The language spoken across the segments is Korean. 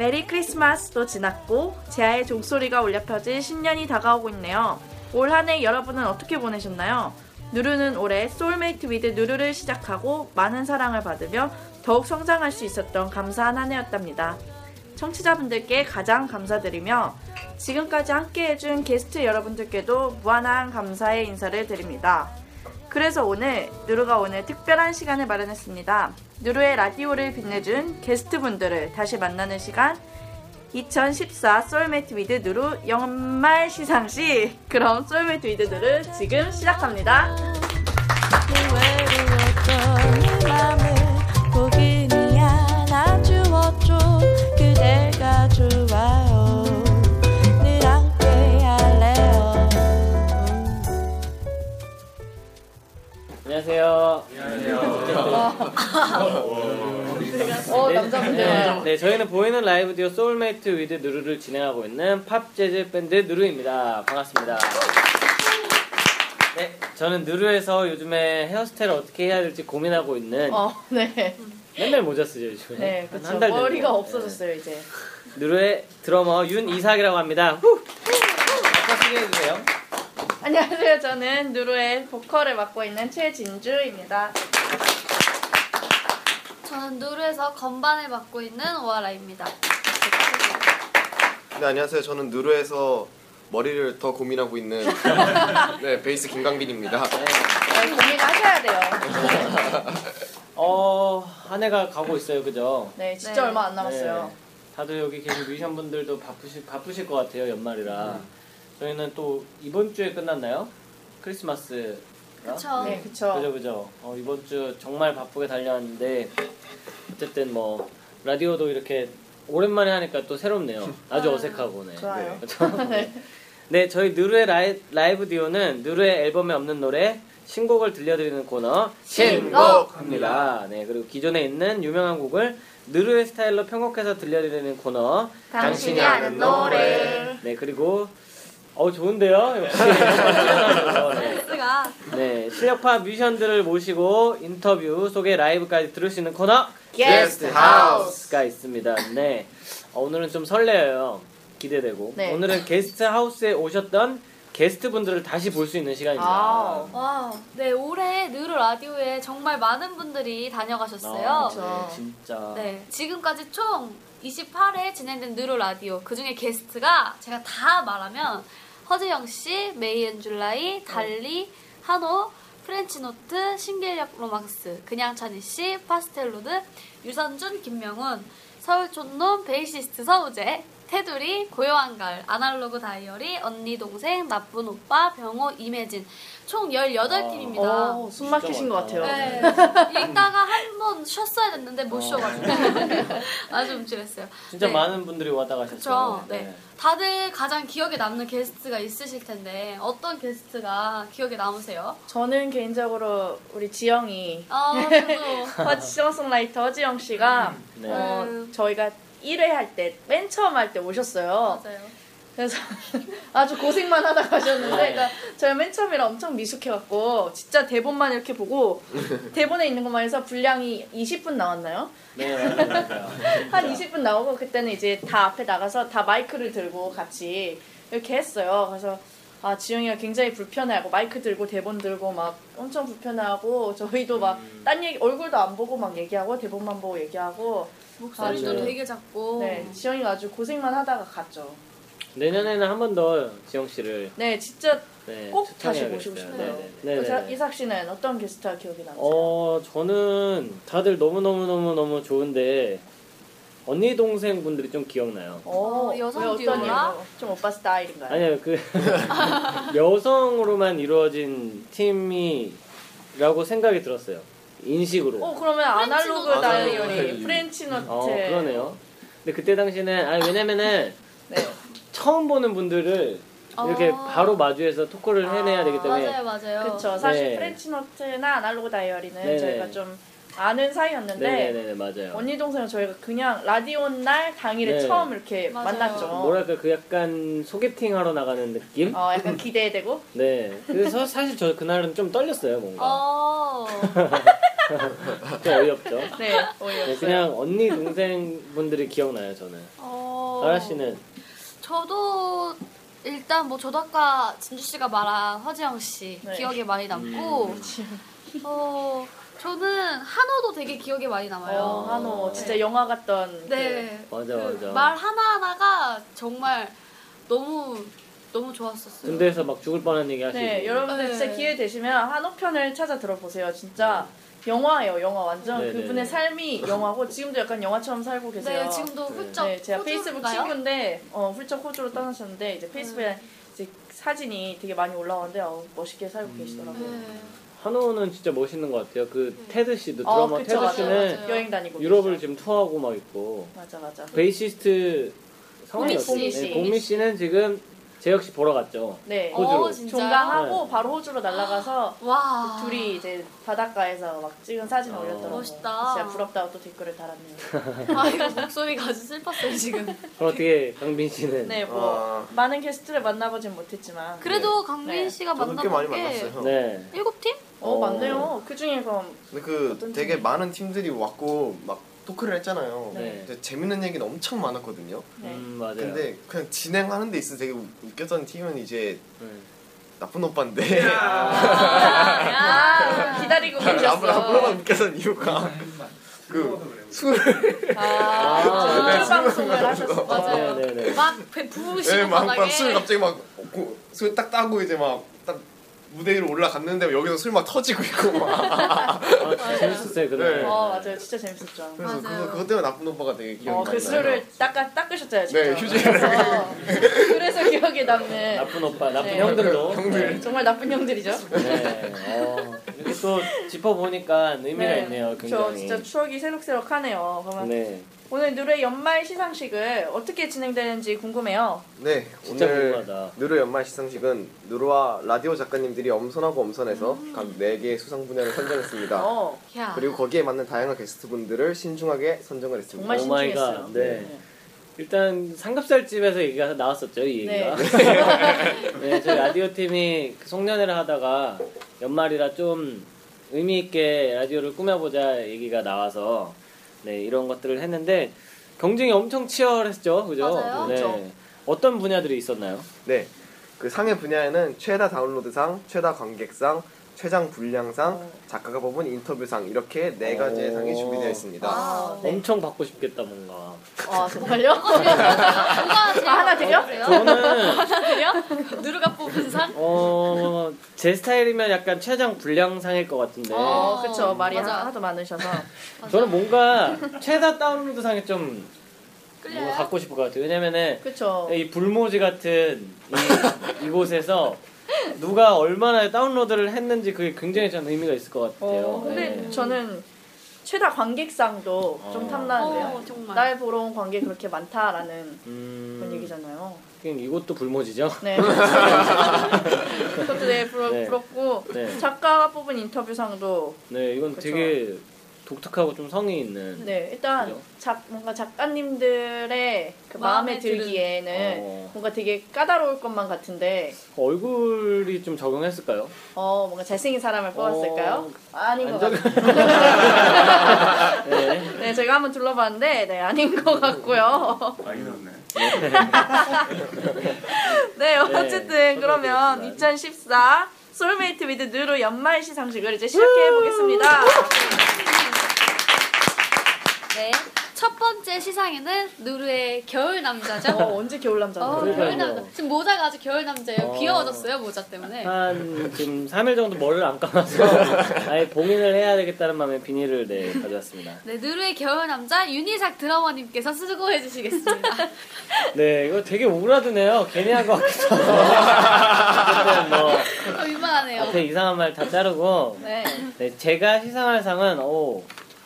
Merry Christmas도 지났고 제야의 종소리가 울려 퍼진 신년이 다가오고 있네요. 올 한 해 여러분은 어떻게 보내셨나요? 느루는 올해 Soulmate With 느루를 시작하고 많은 사랑을 받으며 더욱 성장할 수 있었던 감사한 한 해였답니다. 청취자분들께 가장 감사드리며 지금까지 함께 해준 게스트 여러분들께도 무한한 감사의 인사를 드립니다. 그래서 오늘 느루가 오늘 특별한 시간을 마련했습니다. 느루의 라디오를 빛내준 게스트분들을 다시 만나는 시간 2014 Soulmate With 느루 연말 시상식 그럼 Soulmate With 느루 지금 시작합니다. 안녕하세요. 어 네, 남자분들 네, 네, 저희는 보이는 라이브 라디오 Soulmate With 느루를 진행하고 있는 팝 재즈 밴드 느루입니다. 반갑습니다. 네, 저는 느루에서 요즘에 헤어스타일을 어떻게 해야 될지 고민하고 있는 어, 네. 맨날 모자 쓰죠 요즘에. 네, 한 그렇죠. 한 달 머리가 됐네요. 없어졌어요, 이제. 네. 느루의 드러머 윤이삭이라고 합니다. 후! 아까 소개해주세요. 안녕하세요. 저는 누르의 보컬을 맡고 있는 최진주입니다. 저는 누르에서 건반을 맡고 있는 오아라입니다. 네 안녕하세요. 저는 누르에서 머리를 더 고민하고 있는 네 베이스 김강빈입니다. 네, 고민하셔야 돼요. 어, 한 해가 가고 있어요, 그죠? 네, 진짜 네. 얼마 안 남았어요. 네. 다들 여기 계신 뮤지션 분들도 바쁘실, 바쁘실 것 같아요, 연말이라. 저희는 또 이번 주에 끝났나요? 크리스마스. 그쵸. 네, 그쵸. 그죠, 그죠. 어, 이번 주 정말 바쁘게 달려왔는데, 어쨌든 뭐, 라디오도 이렇게 오랜만에 하니까 또 새롭네요. 아주 아, 어색하고, 네. 좋아요. 그쵸? 네, 저희 누르의 라이, 라이브 디오는 누르의 앨범에 없는 노래, 신곡을 들려드리는 코너, 신곡입니다. 네, 그리고 기존에 있는 유명한 곡을 누르의 스타일로 편곡해서 들려드리는 코너, 당신이 아는 노래. 네, 그리고, 어 좋은데요? 역시. 네. 네, 실력파 뮤지션들을 모시고 인터뷰, 소개, 라이브까지 들을 수 있는 코너 게스트 하우스가 있습니다. 네, 어, 오늘은 좀 설레어요. 기대되고. 네. 오늘은 게스트 하우스에 오셨던 게스트 분들을 다시 볼 수 있는 시간입니다. 아, 와, 네 올해 느르 라디오에 정말 많은 분들이 다녀가셨어요. 아, 그쵸. 네, 진짜. 네, 지금까지 총 28회 진행된 느루 라디오 그 중에 게스트가 제가 다 말하면 허재영 씨, 메이 앤 줄라이, 달리, 한호, 프렌치노트, 신길력 로망스, 그냥 찬희 씨, 파스텔로드, 유선준, 김명훈, 서울촌놈, 베이시스트 서우재, 테두리, 고요한 가을, 아날로그 다이어리, 언니 동생, 나쁜 오빠, 병호, 임혜진 총 18팀입니다. 어, 숨 막히신 것 같아요. 네. 읽다가 한 번 쉬었어야 됐는데 못 어. 쉬어가지고 아주 움찔했어요. 진짜 네. 많은 분들이 왔다 가셨어요. 그쵸. 네. 다들 가장 기억에 남는 게스트가 있으실 텐데 어떤 게스트가 기억에 남으세요? 저는 개인적으로 우리 지영이, 아, 저도 허- 싱어송라이터 허지영 씨가 네. 어, 음. 저희가 1회 할 때, 맨 처음 할 때 오셨어요. 맞아요. 그래서 아주 고생만 하다 가셨는데 그러니까 저희 맨 처음이라 엄청 미숙해갖고 진짜 대본만 이렇게 보고 대본에 있는 것만 해서 분량이 20분 나왔나요? 네. 한 20분 나오고 그때는 이제 다 앞에 나가서 다 마이크를 들고 같이 이렇게 했어요. 그래서 아 지영이가 굉장히 불편해하고 마이크 들고 대본 들고 막 엄청 불편해하고 저희도 막 음. 딴 얘기 얼굴도 안 보고 막 얘기하고 대본만 보고 얘기하고 목소리도 맞아요. 되게 작고 네 지영이가 아주 고생만 하다가 갔죠. 내년에는 한 번 더 지영 씨를 네 진짜 네, 꼭 다시. 모시고 싶어요. 네, 네. 네, 네. 이삭 씨는 어떤 게스트가 기억이 남으세요? 어, 저는 다들 너무 너무 너무 너무 좋은데, 언니 동생 분들이 좀 기억나요. 어, 어, 여성? 이유로? 좀 오빠 스타일인가요? 아니요, 그, 여성으로만 이루어진 팀이라고 생각이 들었어요. 인식으로. 어 그러면 아날로그. 다이어리, 아, 프렌치 노트. 어, 그러네요. 근데 그때 당시는 아 왜냐면은 네. 처음 보는 분들을 이렇게 어. 바로 마주해서 토크를 해내야 되기 때문에 맞아요, 맞아요. 그렇죠. 사실 네. 프렌치 노트나 아날로그 다이어리는 네네. 저희가 좀 아는 사이였는데 네네네 맞아요. 언니 동생은 저희가 그냥 라디오 날 당일에 네. 처음 이렇게 맞아요. 만났죠. 뭐랄까 그 약간 소개팅 하러 나가는 느낌? 어 약간 기대되고 네. 그래서 사실 저 그날은 좀 떨렸어요 뭔가. 어. 좀 어이없죠. 네 네, 어이없어요. 그냥 언니 동생 분들이 기억나요 저는. 어. 아라 씨는 저도 일단 뭐 저도 아까 진주 씨가 말한 허지영 씨 네. 기억에 많이 남고 음. 어 저는 한호도 되게 기억에 많이 남아요. 어, 한호 진짜 네. 영화 같던 네. 맞아 그 맞아. 말 하나 하나가 정말 너무 너무 좋았었어요. 그, 군대에서 막 죽을 뻔한 얘기 하시고. 네 여러분들 네. 진짜 기회 되시면 한호 편을 찾아 들어보세요. 진짜 영화예요 영화 완전 네네네. 그분의 삶이 영화고 지금도 약간 영화처럼 살고 계세요. 네, 지금도 훌쩍 네, 제가 페이스북 호주인가요? 친구인데 어, 훌쩍 호주로 떠나셨는데 이제 페이스북에 이제 사진이 되게 많이 올라오는데 어, 멋있게 살고 계시더라고요. 네. 한호는 진짜 멋있는 것 같아요. 그 테드 씨도 어, 드라마 그쵸, 테드 맞아요, 씨는 맞아요. 여행 다니고 유럽을 계시죠. 지금 투어하고 막 있고 맞아 맞아. 베이시스트 성함이 씨. 어떻게 네, 공미 씨는 지금 재혁 씨 보러 갔죠. 네. 호주로. 어, 진짜요? 종강하고 바로 호주로 날아가서 와. 둘이 이제 바닷가에서 막 찍은 사진 어. 올렸더라고요. 멋있다. 진짜 부럽다고 또 댓글을 달았네요. 아 이거 목소리가 아주 슬펐어요 지금. 그럼 어떻게 강빈 씨는 네, 뭐 아. 많은 게스트를 만나보진 못했지만 그래도 네. 씨가 저도 꽤 만났던 많이 게 만났어요. 네. 일곱 팀? 어, 어. 맞네요. 그 중에 그럼 근데 그 되게 팀이? 많은 팀들이 왔고 막 토크를 했잖아요. 네. 근데 재밌는 얘기는 엄청 많았거든요. 네. 음 맞아요. 근데 그냥 진행하는 데 있어 되게 웃겼던 팀은 이제 네. 나쁜 오빠인데 아, 기다리고 나쁜 나쁜 계셨어. 웃겼던 이유가 그 술을 아, 네, 술 방송을 술 하셨어. 맞아요. 네 네 네. 막 배 부으시고 네, 막, 바닥에. 막술 갑자기 막 술 딱 따고 이제 막 딱 무대 위로 올라갔는데 여기서 술 막 터지고 있고 막 아, 재밌었어요 그날. 네. 어, 맞아요. 진짜 재밌었죠. 그래서 맞아요. 그거, 그것 때문에 나쁜 오빠가 되게 기억이 어, 많이 그 나요. 술을 닦아, 닦으셨잖아요, 직접. 네, 휴지를. 어, 그래서 기억에 남는. 나쁜 오빠, 나쁜 네. 형들로. 형들. 네. 정말 나쁜 형들이죠. 네. 어, 이렇게 또 짚어보니까 의미가 있네요, 저 굉장히. 진짜 추억이 새록새록하네요. 그러면 네. 오늘 느루의 연말 시상식을 어떻게 진행되는지 궁금해요. 네, 진짜 오늘 궁금하다. 느루 연말 시상식은 느루와 라디오 작가님들이 엄선하고 엄선해서 각 4개의 수상 분야를 선정했습니다. 어, 야. 그리고 거기에 맞는 다양한 게스트분들을 신중하게 선정을 했습니다. 정말 oh my 신중했어요. God, 네. 일단 삼겹살 집에서 얘기가 나왔었죠, 이 얘기가. 네, 저희 라디오 팀이 그 송년회를 하다가 연말이라 좀 의미 있게 라디오를 꾸며보자 얘기가 나와서 네 이런 것들을 했는데 경쟁이 엄청 치열했죠, 그죠? 맞아요. 네. 그렇죠. 어떤 분야들이 있었나요? 네, 그 상의 분야에는 최다 다운로드상, 최다 관객상, 최장 분량상, 어. 작가가 뽑은 인터뷰상 이렇게 네 가지의 오. 상이 준비되어 있습니다. 아, 네. 엄청 받고 싶겠다 뭔가. 아, 정말요? 누가 제일 아, 하나 드려? 어려우세요? 저는 하나 드려? 누르가 뽑은 상? 어, 제 스타일이면 약간 최장 분량상일 것 같은데. 어, 그쵸. 말이 맞아. 하- 하도 많으셔서. 저는 뭔가 최다 다운로드 상에 좀 끌려요? 뭔가 갖고 싶을 것 같아요. 왜냐면은 그쵸. 이 불모지 같은 이, 이곳에서 누가 얼마나 다운로드를 했는지 그게 굉장히 저는 의미가 있을 것 같아요. 어, 근데 네. 저는 최다 관객상도 좀 어. 탐나는데요. 어, 정말. 날 보러 온 관객 그렇게 많다라는 음, 그런 얘기잖아요. 이것도 불모지죠. 네. 그것도 되게 부러, 네. 부럽고 네. 작가가 뽑은 인터뷰상도 네, 이건 그쵸. 되게 독특하고 좀 성의 있는. 네 일단 그죠? 작 뭔가 작가님들의 그 마음에, 마음에 드는- 들기에는 어. 뭔가 되게 까다로울 것만 같은데 얼굴이 좀 적용했을까요? 어 뭔가 잘생긴 사람을 뽑았을까요? 어, 아닌 것 안 같아요. 네. 네 제가 한번 둘러봤는데 네 아닌 것 같고요. 많이 넣었네. 네 어쨌든 저도 그러면 그렇지만. 2014 Soulmate With 느루 연말 시상식을 이제 시작해 보겠습니다. 네. 첫 번째 시상에는 느루의 겨울 남자죠. 어, 언제 겨울 남자? 어. 겨울 남자. 지금 모자가 아주 겨울 남자예요. 어. 귀여워졌어요 모자 때문에. 한 지금 3일 정도 머리를 안 감아서 아예 봉인을 해야 되겠다는 마음에 비닐을 네 가져왔습니다. 네, 누르의 겨울 남자 윤희삭 드러머님께서 수고해 주시겠습니다. 네 이거 되게 오그라드네요. 괜히 한것 같기도 하고. 뭐 어, 민망하네요. 앞에 이상한 말 다 자르고 네. 네, 제가 시상할 상은 오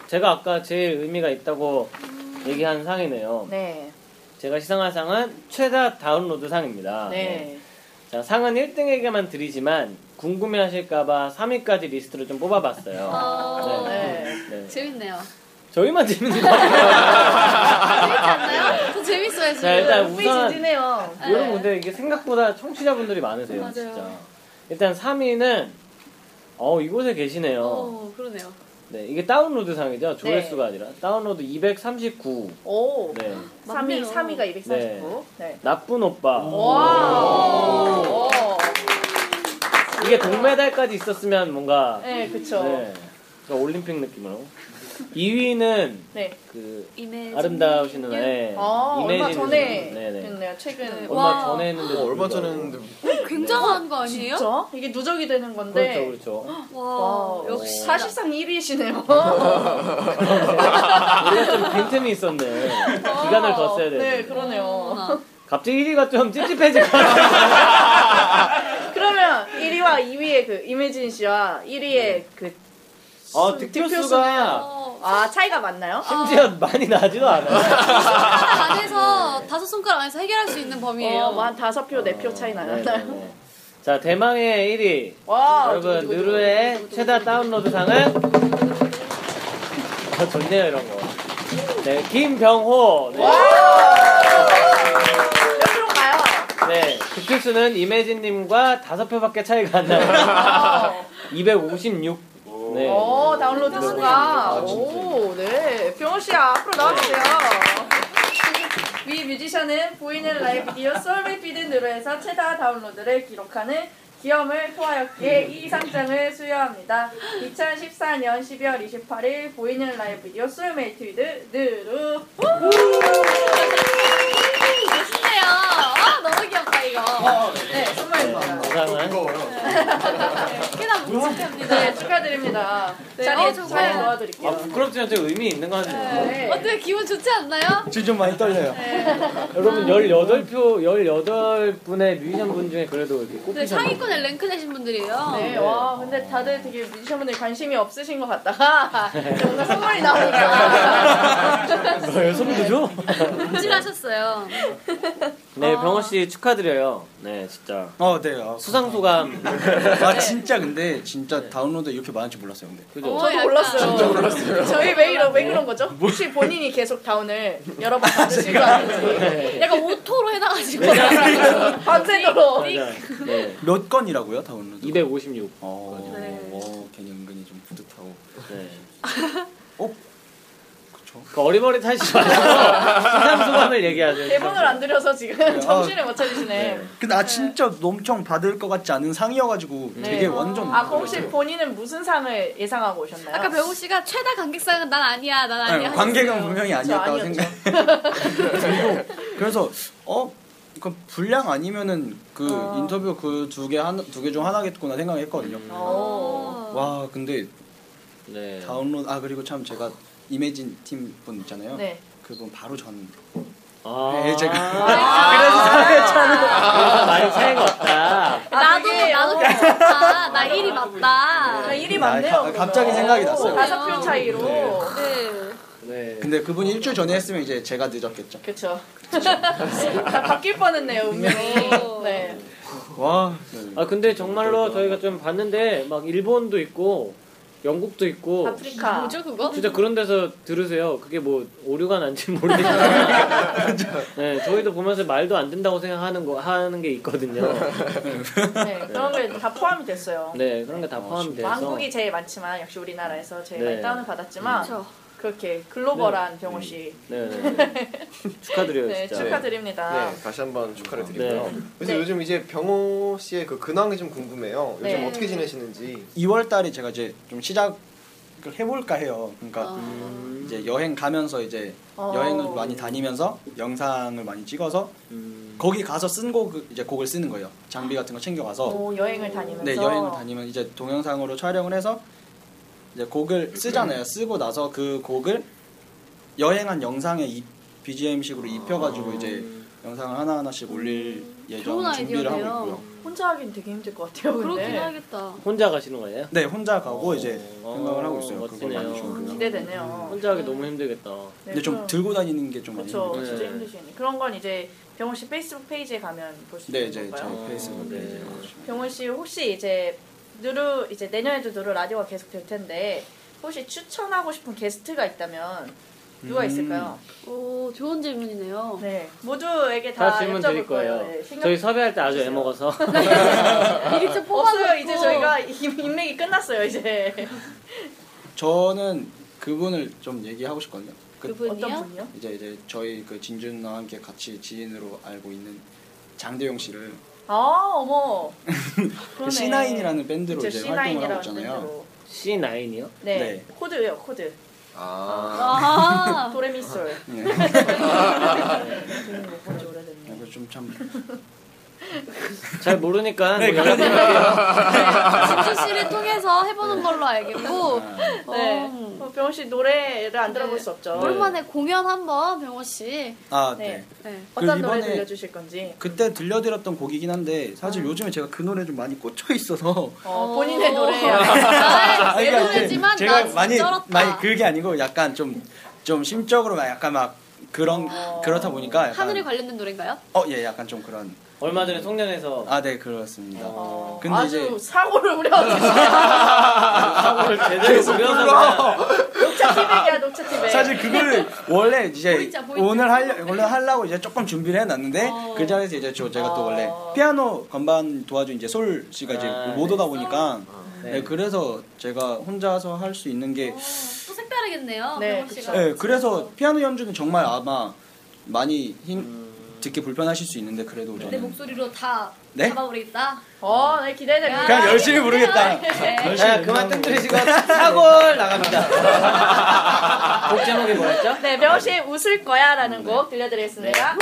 제가 아까 제일 의미가 있다고 얘기한 상이네요. 네. 제가 시상할 상은 최다 다운로드 상입니다. 네. 자, 상은 1등에게만 드리지만 궁금해 하실까봐 3위까지 리스트를 좀 뽑아봤어요. 어, 네. 네. 재밌네요. 저희만 재밌는 거 같아요. 재밌지 않나요? 더 재밌어요 자, 지금. 일단 흥미 우선 진진해요. 여러분 근데 이게 생각보다 청취자분들이 많으세요, 맞아요. 진짜. 일단 3위는 어 이곳에 계시네요. 어, 그러네요. 네, 이게 다운로드 상이죠. 조회수가 네. 아니라 다운로드 239. 오. 네. 3위, 맞네요. 3위가 249. 네. 나쁜 오빠. 와. 오. 이게 동메달까지 있었으면 뭔가 네, 그쵸. 네. 그러니까 올림픽 느낌으로. 2위는 네. 그 이메진. 아름다우시는 애. 아, 얼마 전에. 됐네요. 최근. 네. 얼마 와. 전에 했는데 어, 얼마 전에 했는데 굉장한 거 아니에요? 진짜? 이게 누적이 되는 건데. 그렇죠, 그렇죠. 와, 와, 역시. 사실상 1위시네요. 우리가 좀 빈틈이 있었네. 기간을 더 써야 돼. 네, 그러네요. 갑자기 1위가 좀 찝찝해질 것 같아. 그러면 1위와 2위의 그 이매진 씨와 1위의 그 어, 득표수는- 득표수가 어, 아, 차이가 많나요? 심지어 많이 나지도 않아요. 손가락 안에서 다섯 손가락 안에서 해결할 수 있는 범위예요. 어, 뭐한 다섯 표, 네 표 차이 네, 나요. 네, 네. 자, 대망의 1위. 와, 여러분, 두구, 최다 두구. 다운로드 상은 아, 좋네요, 이런 거. 네, 김병호. 네. 몇 가요? 네, 득표수는 이매진님과 다섯 표밖에 차이가 안 나요. 256. 네. 오, 다운로드 수가. 아, 오, 네. 병호 씨 앞으로 나와주세요. 위 뮤지션은 보이는 라이브 라디오 Soulmate With 느루에서 최다 다운로드를 기록하는 기염을 토하였기에 이 상장을 수여합니다. 2014년 12월 28일 보이는 라이브 라디오 Soulmate With 느루. 멋있네요. 아, 너무 귀엽다, 이거. 네, 네, 선물입니다. 이 상은 꽤나 묵직합니다. 네, 축하드립니다. 네, 자리에 어, 정말. 잘 놓아드릴게요. 아, 부끄럽지만 좀 의미 있는 것 같네요. 네. 어때요? 기분 좋지 않나요? 지금 좀 많이 떨려요. 여러분 18표 18분의 뮤지션 분 중에 그래도 이렇게 네, 꼽히셨네요. 상위권에 랭크 내신 분들이에요. 네, 와, 근데 다들 되게 뮤지션분들 관심이 없으신 것 같다가 뭔가 선물이 나오니까. 뭐예요? 소문도 줘? 움찔하셨어요. 네, 병호 씨 축하드려요. 네, 진짜. 어, 네. 아, 수상 소감. 아 진짜 근데 진짜 다운로드 이렇게 줄 몰랐어요. 근데. 그죠? 어, 저도. 몰랐어요. 진짜 몰랐어요. 저희 왜 이런 왜 그런 거죠? 혹시 본인이 계속 다운을 여러 번 받으신 거 아닌지. 약간 auto로 해놔가지고. 밤새도록. 맞아. 네. 몇 건이라고요 다운로드? 256. 어, 네. 어, 괜히 은근히 좀 뿌듯하고. 네. 어? 그 어리버리 하시지 마시고 수상 소감을 얘기하세요. 대본을 안 드려서 지금 정신을 못 차리시네. 네. 근데 아 진짜 엄청 받을 것 같지 않은 상이어가지고 되게 네. 완전. 아, 그럼 혹시 본인은 무슨 상을 예상하고 오셨나요? 아까 배우 씨가 최다 관객상은 난 아니야, 난 아니야. 아니, 관객은 하셨어요. 분명히 아니었다고. 생각. 그리고 그래서 어. 그 분량 아니면은 그 어. 인터뷰 그 두개 하나 두개 중 하나겠구나 생각했거든요. 어. 와 근데 네. 다운로드 아 그리고 참 제가 이매진 팀 분 있잖아요. 네. 그분 바로 전 아. 네, 제가 그래서 많이 차이가 없다. 나도, 되게, 나도 어. 괜찮다. 나 1위 아, 맞다. 일이 아, 많네요. 가-. 갑자기 생각이 났어요. 다섯 표 차이로. 네. 네. 근데 그분이 일주일 전에 했으면 이제 제가 늦었겠죠. 그쵸. 다 바뀔 뻔했네요, 운명이. 네. 와. 아 근데 정말로 저희가 좀 봤는데 막 일본도 있고 영국도 있고 아프리카. 뭐죠, 그거? 진짜 그런 데서 들으세요. 그게 뭐 오류가 난지 모르겠지만 네, 저희도 보면서 말도 안 된다고 생각하는 거 하는 게 있거든요. 네, 그런 게 다 포함이 됐어요. 네, 그런 게 다 포함이 뭐 돼서 한국이 제일 많지만 역시 우리나라에서 제일 네. 많이 다운을 받았지만 그렇죠. 그렇게 글로벌한 병호 씨 네, 네. 축하드려요, 네, 진짜. 축하드립니다. 네, 다시 한번 축하를 드리고요. 네. 그래서 네. 요즘 이제 병호 씨의 그 근황이 좀 궁금해요. 요즘 네. 어떻게 지내시는지. 2월 달에 제가 이제 좀 시작을 해볼까 해요. 그러니까 아. 이제 여행 가면서 이제 어. 여행을 많이 다니면서 영상을 많이 찍어서 음. 거기 가서 쓴 곡 이제 곡을 쓰는 거예요. 장비 같은 거 챙겨가서 오, 여행을 다니면서 네 여행을 다니면 이제 동영상으로 촬영을 해서 이제 곡을 쓰잖아요. 쓰고 나서 그 곡을 여행한 영상에 이 BGM식으로 입혀가지고 이제 영상을 하나 하나씩 올릴 예정 좋은 준비를 하고 아이디어네요. 있고요. 혼자 하긴 되게 힘들 것 같아요. 근데 그렇긴 하겠다. 혼자 가시는 거예요? 네 혼자 가고 어. 이제 어, 생각을 하고 있어요. 멋지네요. 많이 하고. 기대되네요. 혼자 하기 너무 힘들겠다. 네, 근데 좀 그럼- 들고 다니는 게 좀 많이 그렇죠. 힘들어요. 진짜 네. 힘드시네. 그런 건 이제 병원 씨 페이스북 페이지에 가면 볼 수 네 있는 이제 건가요? 제 페이스북 네. 페이지에 보시면. 병원 씨 혹시 이제 누르 이제 내년에도 누르 라디오가 계속 될 텐데 혹시 추천하고 싶은 게스트가 있다면 누가 음. 있을까요? 오, 좋은 질문이네요. 네 모두에게 다 다 질문 드릴 거예요. 네, 저희 섭외할 때 아주. 애 먹어서 미리 좀 뽑아서 없어요. 이제 저희가 인- 인맥이 끝났어요. 이제 저는 그분을 좀 얘기하고 싶거든요. 그 그분이요? 어떤 분이요? 이제 이제 저희 그 진준과 함께 같이 지인으로 알고 있는 장대용 씨를 아 어머 그 그러네. C9이라는 밴드로 그쵸, 이제 활동을 하고 C9이라는 있잖아요. 밴드로. C9이요? 네. 네. 코드예요 코드 아, 아, 도레미솔 네. 오래됐네 그래서 좀참 잘 모르니까 네, 뭐 연락드릴게요. 진주 씨를 통해서 해보는 걸로 알겠고. 네. 음. 어, 병원 씨 노래를 안 들어볼 네. 수 없죠. 오랜만에 공연 한번 병호 씨. 아, 네. 네. 네. 어떤 그 노래 들려주실 건지. 그때 들려드렸던 곡이긴 한데 사실 요즘에 제가 그 노래 좀 많이 꽂혀 있어서 어, 본인의 노래. 아, 내 그러니까 노래지만 제가 나 많이 쩔었다. 많이 그게 아니고 약간 좀좀 심적으로 막 약간 막 그런 어. 그렇다 보니까 약간 하늘에 관련된 노래인가요? 어 예 약간 좀 그런 얼마 전에 송년회에서 아 네 그렇습니다. 어, 근데 아주 이제- 사고를. 사고를 제대로 부려서 녹차 티백이야 녹차 티백. 사실 그거를 원래 이제 보이자, 보이자. 오늘 할 원래 하려고 이제 조금 준비를 해놨는데 어. 그 자리에서 이제 저 제가 또 어. 원래 피아노 건반 도와준 이제 솔 씨가 이제 아, 못 오다 보니까 네. 네, 그래서 제가 혼자서 할 수 있는 게 또 색다르겠네요. 네. 네, 그래서 피아노 연주는 정말 아마 많이 힘 듣기 불편하실 수 있는데 그래도 내 저는 목소리로 다 네? 잡아버리겠다. 어, 네 기대됩니다. 그냥 열심히 부르겠다. 네. 자 그만 뜸들이시고 사골 나갑니다. 곡 제목이 뭐였죠? 네, 씨 웃을 거야라는 곡 들려드리겠습니다.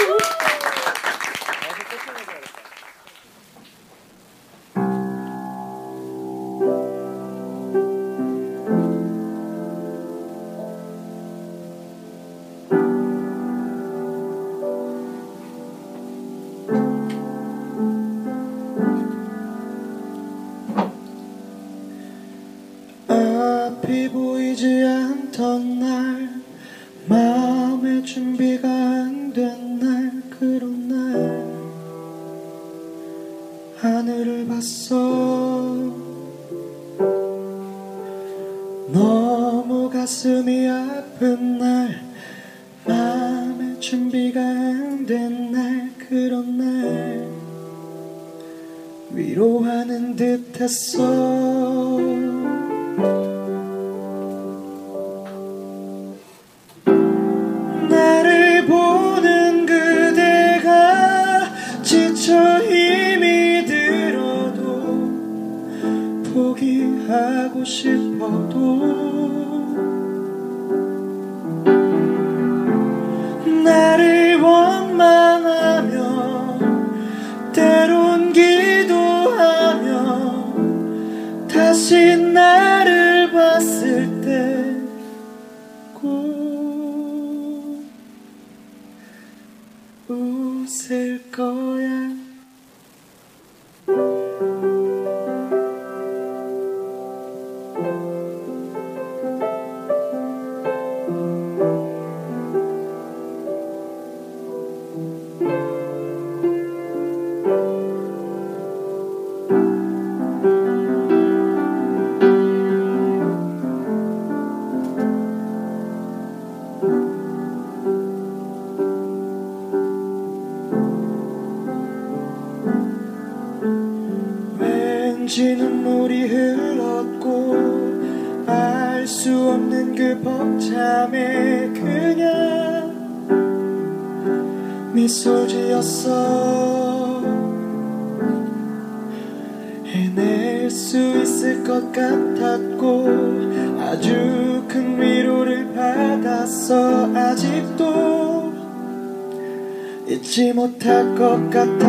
잊지 못할 것 같아.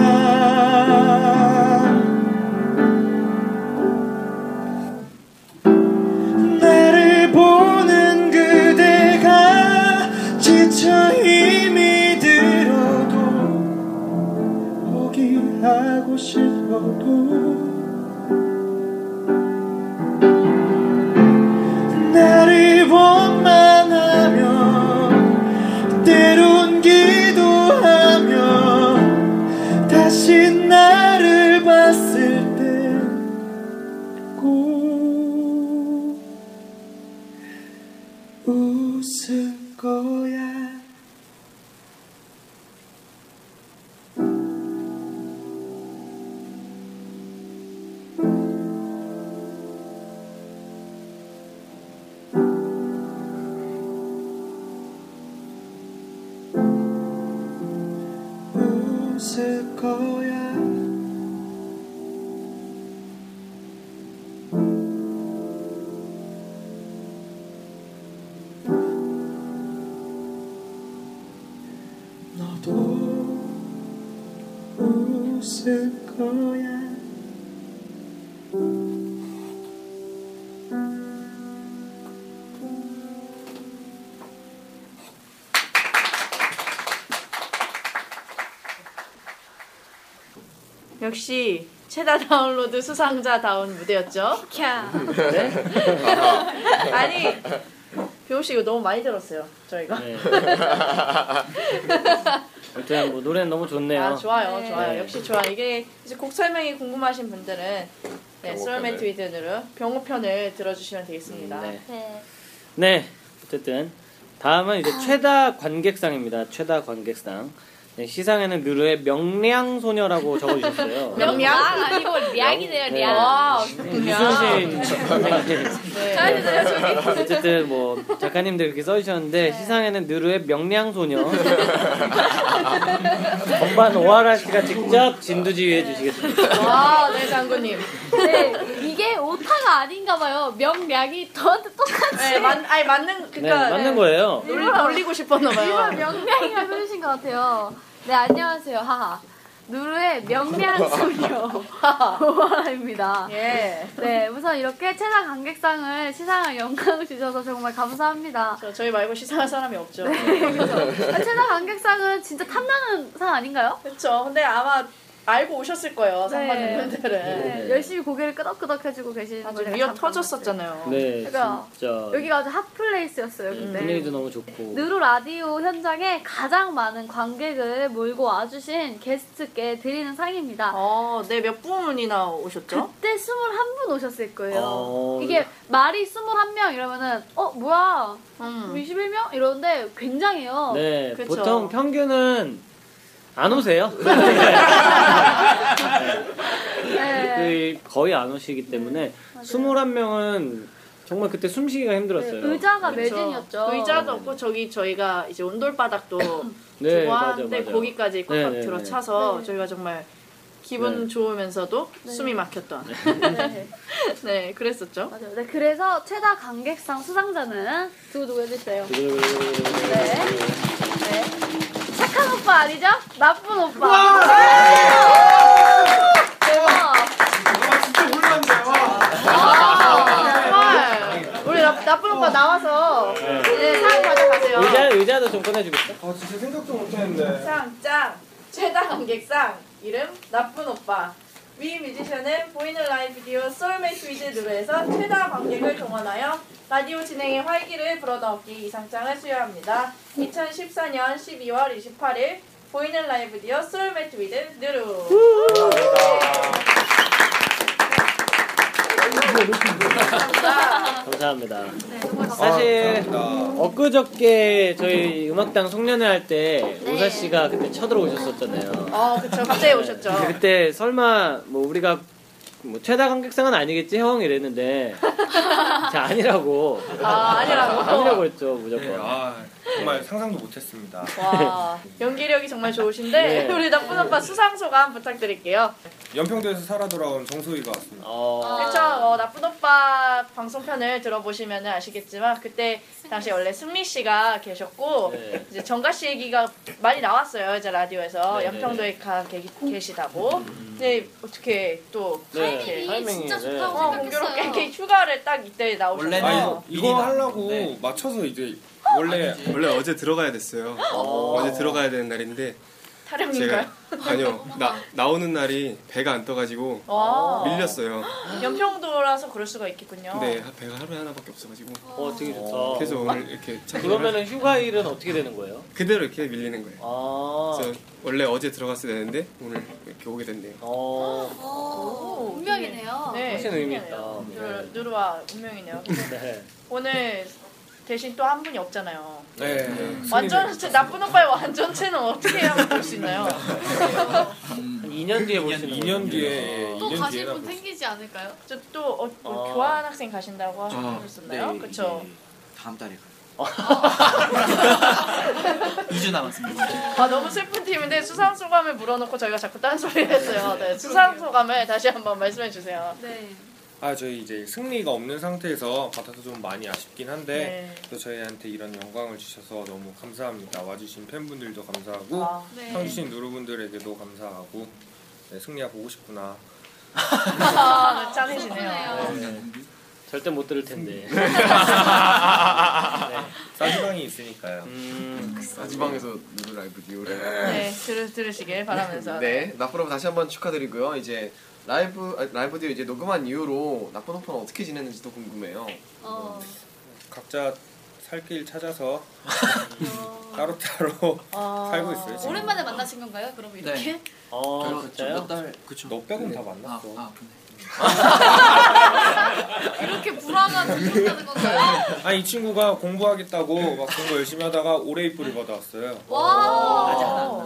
나를 보는 그대가 지쳐 힘이 들어도 포기하고 싶어도 역시 최다 다운로드 수상자다운 무대였죠? 캬. 아니 비오 씨 이거 너무 많이 들었어요 저희가. 네. 아무튼 뭐 노래는 너무 좋네요. 아 좋아요, 네. 좋아요. 네. 역시 좋아. 이게 이제 곡 설명이 궁금하신 분들은 네. 솔메트 위드누르 병호편을 들어주시면 되겠습니다. 네. 네. 네, 어쨌든 다음은 이제 최다 관객상입니다. 최다 관객상. 네, 시상에는 느르의 명량 소녀라고 적어주셨어요. 명량? 량 아니고 량이네요, 네. 량. 와, 이순신 선생님. 네. 잘해주세요, 저기. 어쨌든 뭐 작가님들 이렇게 써주셨는데 시상에는 느르의 명량 소녀 건반 오하라 씨가 직접 진두지휘해 주시겠습니다. 와, 네 장군님. 네, 이게 오타가 아닌가 봐요. 명량이 저한테 똑같이. 네, 맞, 아니 맞는 네, 그러니까 맞는 거예요. 놀리, 놀리고 싶었나 봐요. 명량이라 부르신 것 같아요. 네, 안녕하세요. 하하. 누르의 명량 소녀 오하라입니다. 예. 네, 우선 이렇게 최다 관객상을 시상할 영광을 주셔서 정말 감사합니다. 저, 저희 말고 시상할 사람이 없죠. 아, 최다 관객상은 진짜 탐나는 상 아닌가요? 그렇죠. 근데 아마 알고 오셨을 거예요. 상 네. 받는 분들은. 네, 열심히 고개를 끄덕끄덕 해주고 계시는 아주 걸참 터졌었잖아요. 네, 그러니까 진짜 여기가 아주 핫플레이스였어요, 음, 근데. 분위기도 너무 좋고. 느루 라디오 현장에 가장 많은 관객을 몰고 와주신 게스트께 드리는 상입니다. 어, 네, 몇 분이나 오셨죠? 그때 21분 오셨을 거예요. 어. 이게 말이 21명 이러면은, 어, 뭐야, 음. 21명? 이러는데 굉장해요. 네, 그쵸. 보통 평균은 안 오세요. 네. 그 거의 안 오시기 때문에 21명은 정말 그때 숨쉬기가 힘들었어요. 네, 의자가 그렇죠. 매진이었죠. 의자도 없고 저기 저희가 이제 온돌바닥도 네, 두고 하는데. 거기까지 꽉 네, 네, 들어차서 네. 저희가 정말 기분 네. 좋으면서도 네. 숨이 막혔던 네. 네 그랬었죠. 맞아요. 네, 그래서 최다 관객상 수상자는 두고 두고 해주세요. 네. 네. 착한 오빠 아니죠? 나쁜 오빠. 대박. 정말 우리 나, 나쁜 오빠 나와서 네, 상 가져가세요. 의자 의자도 좀 꺼내주겠어? 아 진짜 생각도 못했는데 상장 최다 관객상 이름 나쁜 오빠 위 뮤지션은 보이는 라이브 라디오 Soulmate with 느루에서 최다 관객을 동원하여 라디오 진행의 활기를 불어넣기 이 상장을 수여합니다. 2014년 12월 28일 보이는 라이브 라디오 Soulmate with 느루 감사합니다. 네, 사실. 엊그저께 저희 음악당 송년회 할 때 네. 오사 씨가 그때 쳐들어오셨었잖아요. 어 그쵸 그때 오셨죠. 그때 설마 뭐 우리가 뭐 최다 관객상은 아니겠지 형 이랬는데 자 아니라고 아 아니라고. 아니라고 했죠 네, 무조건. 아 정말 상상도 못했습니다. 와 연기력이 정말 좋으신데 네. 우리 나쁜 오빠 수상 소감 부탁드릴게요. 연평도에서 살아 돌아온 정소희가 왔습니다. 어, 그렇죠. 어, 나쁜 오빠 방송편을 들어보시면 아시겠지만 그때 당시 원래 승리 씨가 계셨고 네. 이제 정가 씨 얘기가 많이 나왔어요. 이제 라디오에서 네, 연평도에 가 계, 계시다고. 근데 어떻게 또 네, 이렇게 타이밍이, 진짜 네. 좋다고 어, 생각했어요. 공교롭게 이렇게 휴가를 딱 이때 나오셨어요. 아 원래는- 이거, 이거 미리나. 하려고 네. 맞춰서 이제 원래 원래 어제 들어가야 됐어요. 어제 들어가야 되는 날인데 타령인가요? 제가 아니요 나 나오는 날이 배가 안 떠가지고 와. 밀렸어요. 연평도라서 그럴 수가 있겠군요. 근데 배가 하루에 하나밖에 없어가지고 어 되게 좋다. 그래서 오늘 이렇게 참 그러면은 휴가일은 어떻게 되는 거예요? 그대로 이렇게 밀리는 거예요. 아, 그래서 원래 어제 들어갔어야 되는데 오늘 이렇게 오게 됐네요. 어, 오, 운명이네요. 네, 훨씬 의미 있다. 누르- 누르와 운명이네요. 네. 오늘 대신 또 한 분이 없잖아요. 네. 완전 제 나쁜 오빠의 완전체는 어떻게 하면 볼수 있나요? 한 2년 뒤에 볼 수 있는 2년 뒤에 또 2년 가실 분 생기지 않을까요? 저또 어, 뭐 아. 교환 학생 가신다고 네, 하셨었나요? 그렇죠. 다음 달에 가요. 2주 남았습니다. 아 너무 슬픈 팀인데 수상 소감을 물어놓고 저희가 자꾸 딴 소리를 했어요. 네, 수상 소감을 다시 한번 말씀해 주세요. 네. 아 저희 이제 승리가 없는 상태에서 받아서 좀 많이 아쉽긴 한데 네. 또 저희한테 이런 영광을 주셔서 너무 감사합니다. 와주신 팬분들도 감사하고 아, 네. 상주신 누르분들에게도 감사하고 네, 승리야 보고 싶구나. 아, 네, 짠해지네요. 슬프네요. 절대 못 들을 텐데. 싸지방이 있으니까요. 음, 사지방에서 누르 라이브 디오를. 네, 들, 들으시길 바라면서. 네, 나쁘라고 다시 한번 축하드리고요. 이제 라이브 아, 라이브 디오 이제 녹음한 이후로 나쁜 오빠는 어떻게 지냈는지도 궁금해요. 어. 각자 살 길 찾아서 따로 따로 아, 살고 있어요 지금. 오랜만에 만나신 건가요? 그럼 이렇게? 어, 진짜요? 몇달 그쵸. 너 빼곤 다 아, 만났어. 아, 그네. 이렇게 불화가 누적하는 건가요? 아니 이 친구가 공부하겠다고 막 공부 열심히 하다가 올해 입불을 받아왔어요. 와.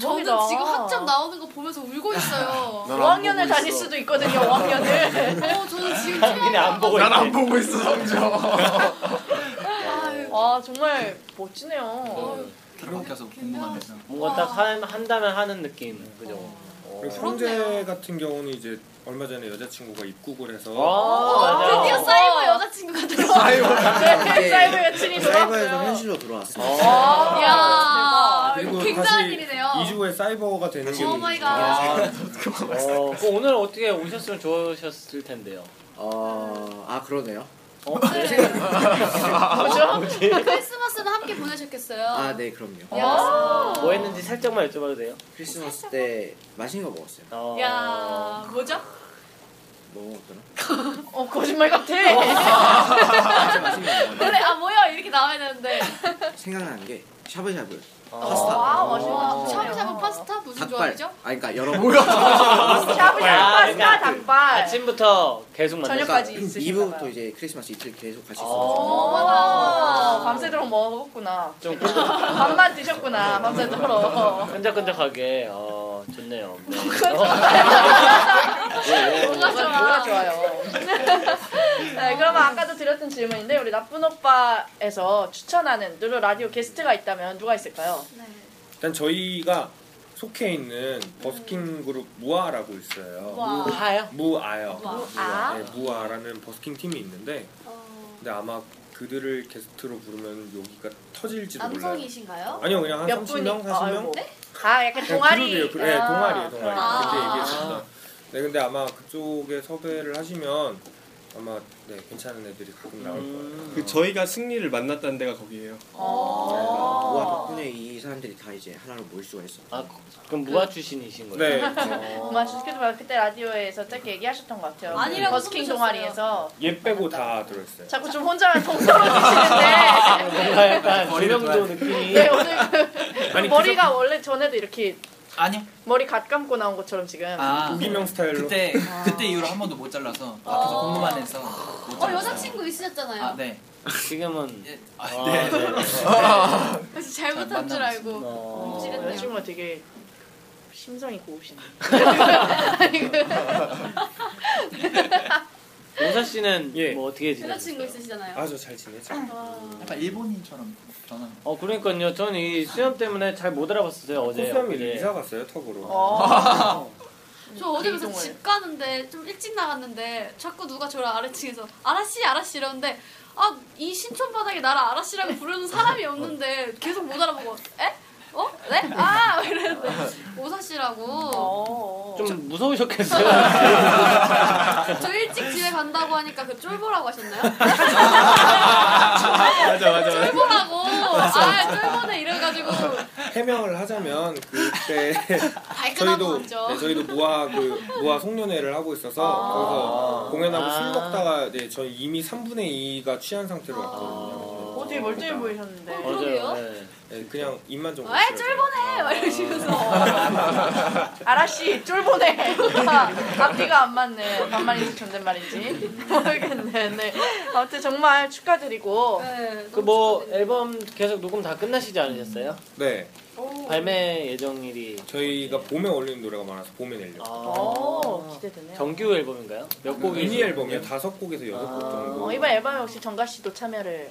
저는 대박이다. 지금 학점 나오는 거 보면서 울고 있어요. 난 5학년을 보고 다닐 있어. 수도 있거든요, 5학년을. 어, 저는 지금 그냥 안 보고 난 안. 보고 있어 성적. 아유, 와, 정말 멋지네요. 어, 결혼해서 궁금하면서. 뭔가 딱 한, 한다면 하는 느낌. 그죠? 어. 그리고 형제 같은 경우는 이제 얼마 전에 여자친구가 입국을 해서 아. 드디어 사이버 여자친구가 들어. 네, 사이버 여친이 사이버에서 돌아왔어요. 현실로 돌아왔어요. 어. 이야, 그리고 굉장한 다시 일이네요. 2주 후에 사이버가 되는 게 oh my god. 아, 어, 그 오늘 어떻게 오셨으면 좋으셨을 텐데요. 어, 아 그러네요. 어? 뭐죠? 크리스마스는 함께 보내셨겠어요? 아 네 그럼요. 야, 뭐 했는지 살짝만 여쭤봐도 돼요? 크리스마스 때 맛있는 거 먹었어요. 어. 야, 뭐죠? 뭐 먹었더라? 어, 거짓말 같아. 진짜 맛있는 거 먹었는데 그래, 아 뭐야 이렇게 나와야 되는데. 생각나는 게 샤브샤브. 파스타. 아, 맛있는 와, 거. 샤브샤브 파스타 무슨 닭발. 조합이죠? 아 그러니까 여러 샤브샤브 아, 파스타 그러니까 닭발. 아침부터 계속 만났어. 저녁까지 있으신가 봐요. 2부부터 이제 크리스마스 이틀 계속 같이 아. 있었어요. 아, 밤새도록 먹었구나. 좀 밥만 드셨구나, 밤새도록. 끈적끈적하게. 어, 좋네요. 네. 뭐가 좋아? 뭐가 좋아요. 네, 그러면 아까도 드렸던 질문인데 우리 나쁜 오빠에서 추천하는 누르 라디오 게스트가 있다면 누가 있을까요? 네. 일단 저희가 속해 있는 버스킹 그룹 무아라고 있어요. 와. 하요? 무아요. 와. 아? 네, 무아라는 버스킹 팀이 있는데 어, 근데 아마 그들을 게스트로 부르면 여기가 터질지도 몰라요. 남성이신가요? 아니요 그냥 한몇 30명, 분이? 40명? 아이고. 아, 약간 그냥 동아리. 그룹이에요. 그- 네, 아, 동아리예요, 동아리. 아. 그렇게 얘기했습니다. 네, 근데 아마 그쪽에 섭외를 하시면 아마 네, 괜찮은 애들이 가끔 나올 거예요. 음. 그 저희가 승리를 만났다는 데가 거기예요. 어. 우와 덕분에 이 사람들이 다 이제 하나로 모일 수가 있어. 아, 그럼 무아 출신이신 거예요? 네. 어. 정말 주식회도 그때 라디오에서 짧게 얘기하셨던 것 같아요. 아니라고 버스킹 소문쳤어요. 동아리에서 얘 빼고 다 들어있어요. 자꾸 좀 혼자 동떨어지시는데 뭔가 약간 조명도 느낌이. 네, 오늘 그, 그 아니, 머리가 원래 전에도 이렇게 아니요. 머리 갓 감고 나온 것처럼 지금 아, 우기명 스타일로. 그때 그때 이후로 한 번도 못 잘라서 밖에서 공부만 해서 못 어, 잘랐어요. 여자친구 있으셨잖아요. 아, 네. 지금은. 예, 아, 아, 네. 네. 그래서 잘못한 줄 알고 어. 움찔했네요. 여자친구가 되게 심성이 고우시네. 용사 씨는 예. 뭐 어떻게 지내요? 여자친구 있으시잖아요. 아주 잘 지내죠. 약간 일본인처럼 변한. 어 그러니까요. 저는 이 수염 때문에 잘 못 알아봤어요 어제. 코수염이 엊그제. 이사 갔어요 턱으로. 어. 저 어제 그래서. 집 가는데 좀 일찍 나갔는데 자꾸 누가 저를 아래층에서 아라씨 아라씨 이러는데 아 이 신촌 바닥에 나를 아라씨라고 부르는 사람이 없는데 계속 못 알아보고 에? 어? 네? 아! 이랬는데 오사씨라고 어. 좀 무서우셨겠어요. 저 일찍 집에 간다고 하니까 그 쫄보라고 하셨나요? 맞아 맞아. 쫄보라고 아 쫄보네 이래가지고 해명을 하자면 그때 발끈하고 저희도. 네, 저희도 무화 그 무화 송년회를 하고 있어서 아. 거기서 공연하고 술 아. 먹다가 네, 저 이미 3분의 2가 취한 상태로 왔거든요. 어, 되게 멀쩡해 보이셨는데. 그러게요. 네, 네, 그냥 입만 좀. 에 쫄보네 막 이러시면서 아라씨 쫄보네. 앞뒤가 안 맞네. 반말인지 존댓말인지 모르겠네. 네. 아무튼 정말 축하드리고. 네, 그 뭐 앨범 계속 녹음 다 끝나시지 않으셨어요? 네, 발매 예정일이 저희가 봄에 올리는 노래가 많아서 봄에 내려고. 오 기대되네요. 정규 앨범인가요? 몇 곡이 미니 앨범이요. 다섯 곡에서 여섯 곡 정도. 어, 이번 앨범에 혹시 정가 씨도 참여를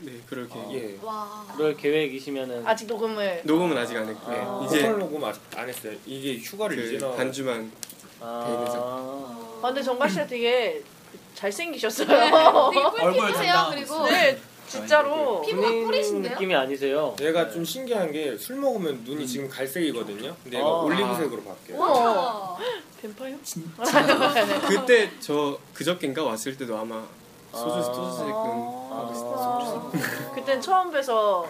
네, 그렇게. 예. 와 그럴 계획이시면은 아직 녹음을 녹음은 아직 안 했고요. 아. 이제 녹음 아직 안 했어요. 이게 휴가를 이제 그 나. 반주만 아, 아, 근데 정가 씨가 되게 잘생기셨어요. 네, 되게 얼굴 담당. 그리고 네, 진짜로. 피부가 꿀이신데요? 느낌이 아니세요? 얘가 좀 신기한 게 술 먹으면 눈이 지금 갈색이거든요. 근데 얘가 아. 올리브색으로 바뀌어요. 우와. 와 뱀파이어? 그때 저 그저께인가 왔을 때도 아마 소주 아. 소주색 아, 그땐 처음 뵈서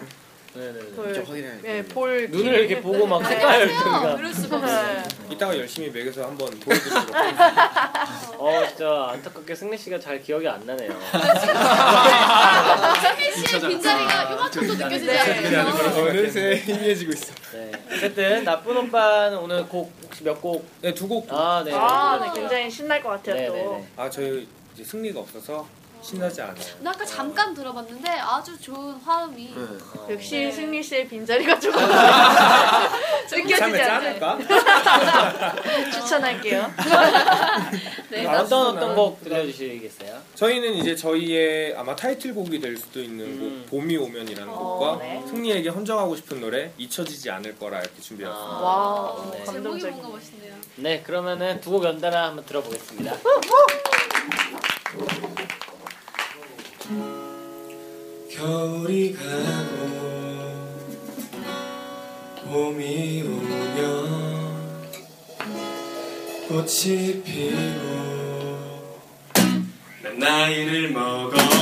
네네네. 그, 저 확인해야 예, 돼. 볼 눈을 이렇게 보고 막 네. 색깔 세요 그러니까 이럴 수가 없어요. 네. 이따가 열심히 먹여서 한번 보여드리도록 하겠습니다. 어 진짜 안타깝게 승리 씨가 잘 기억이 안 나네요. 승리 씨의 빈자리가 요만큼도 느껴지지 네. 않아요. 어느새 희미해지고 있어. 네. 어쨌든 나쁜 오빠는 오늘 곡 혹시 몇 곡? 네, 두 곡. 아 네. 아, 네, 굉장히 신날 것 같아요, 또. 네네네. 아, 저희 이제 승리가 없어서 신나지 않아요. 나 아까 잠깐 들어봤는데 아주 좋은 화음이 어. 역시 네. 승리 씨의 빈자리가 조금 느껴지지. 짠을까? 추천할게요. 네, 아, 어떤 어떤 곡 들려주시겠어요? 저희는 이제 저희의 아마 타이틀곡이 될 수도 있는 음. 곡 봄이 오면이라는 어, 곡과 네. 승리에게 헌정하고 싶은 노래 잊혀지지 않을 거라 이렇게 준비해왔습니다. 와, 네. 제목이 감동적이네. 뭔가 멋있네요. 네 그러면은 두 곡 연달아 한번 들어보겠습니다. 겨울이 가고 봄이 오면 꽃이 피고 난 나이를 먹어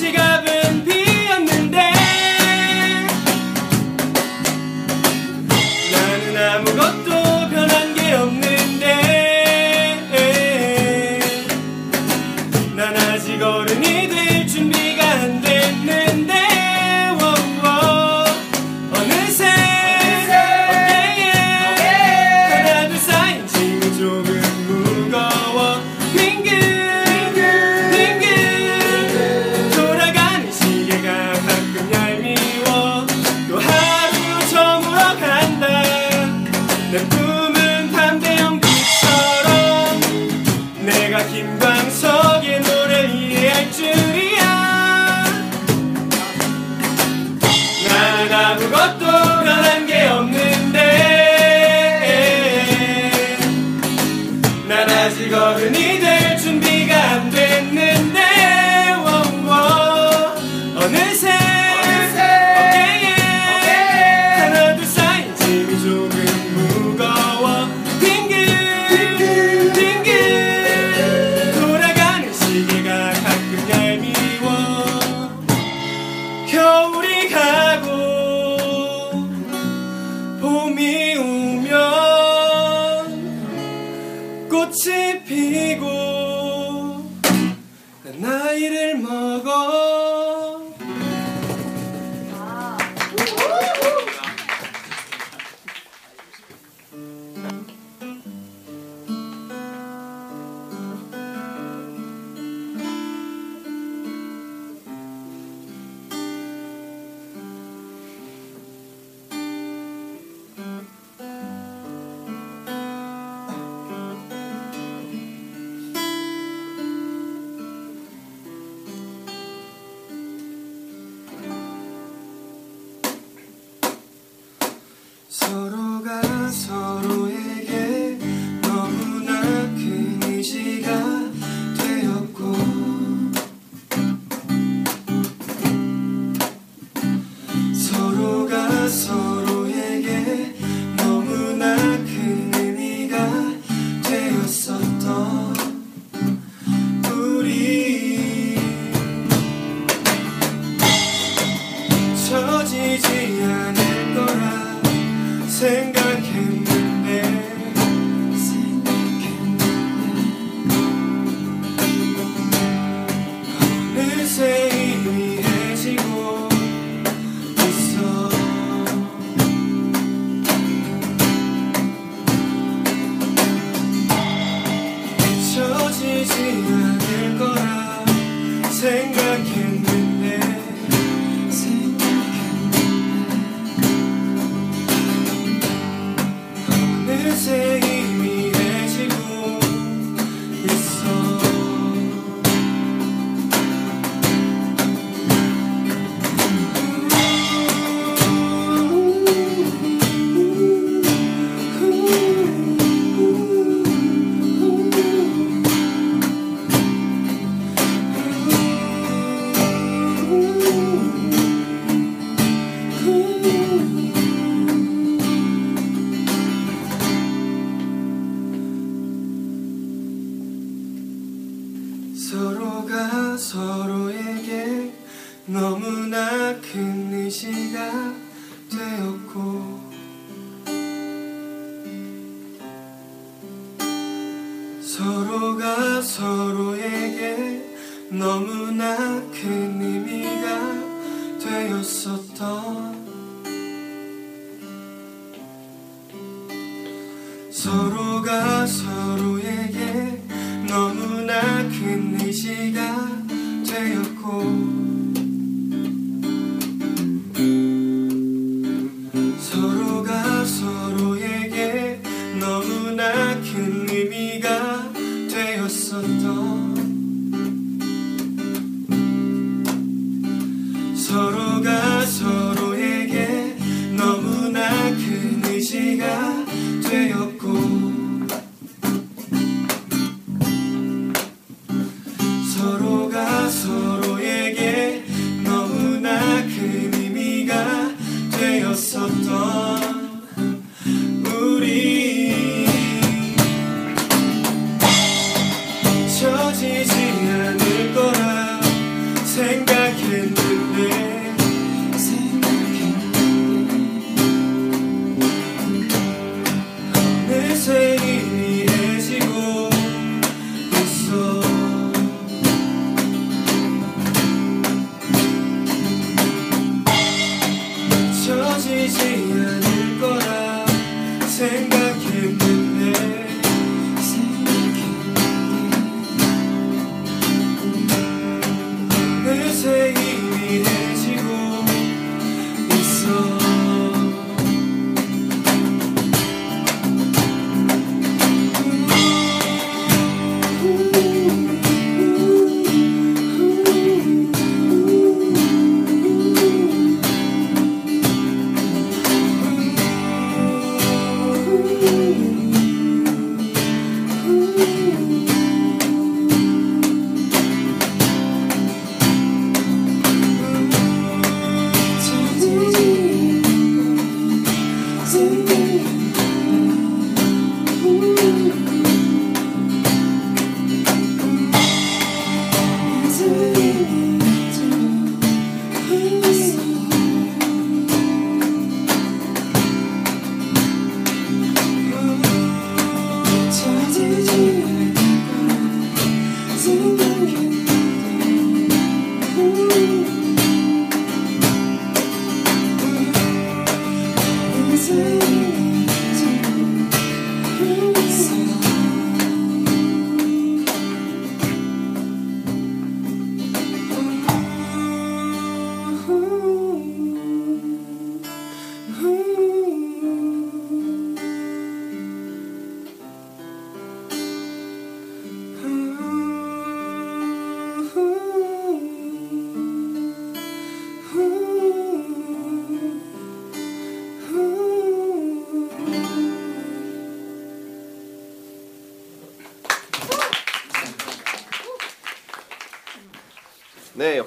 easy guy.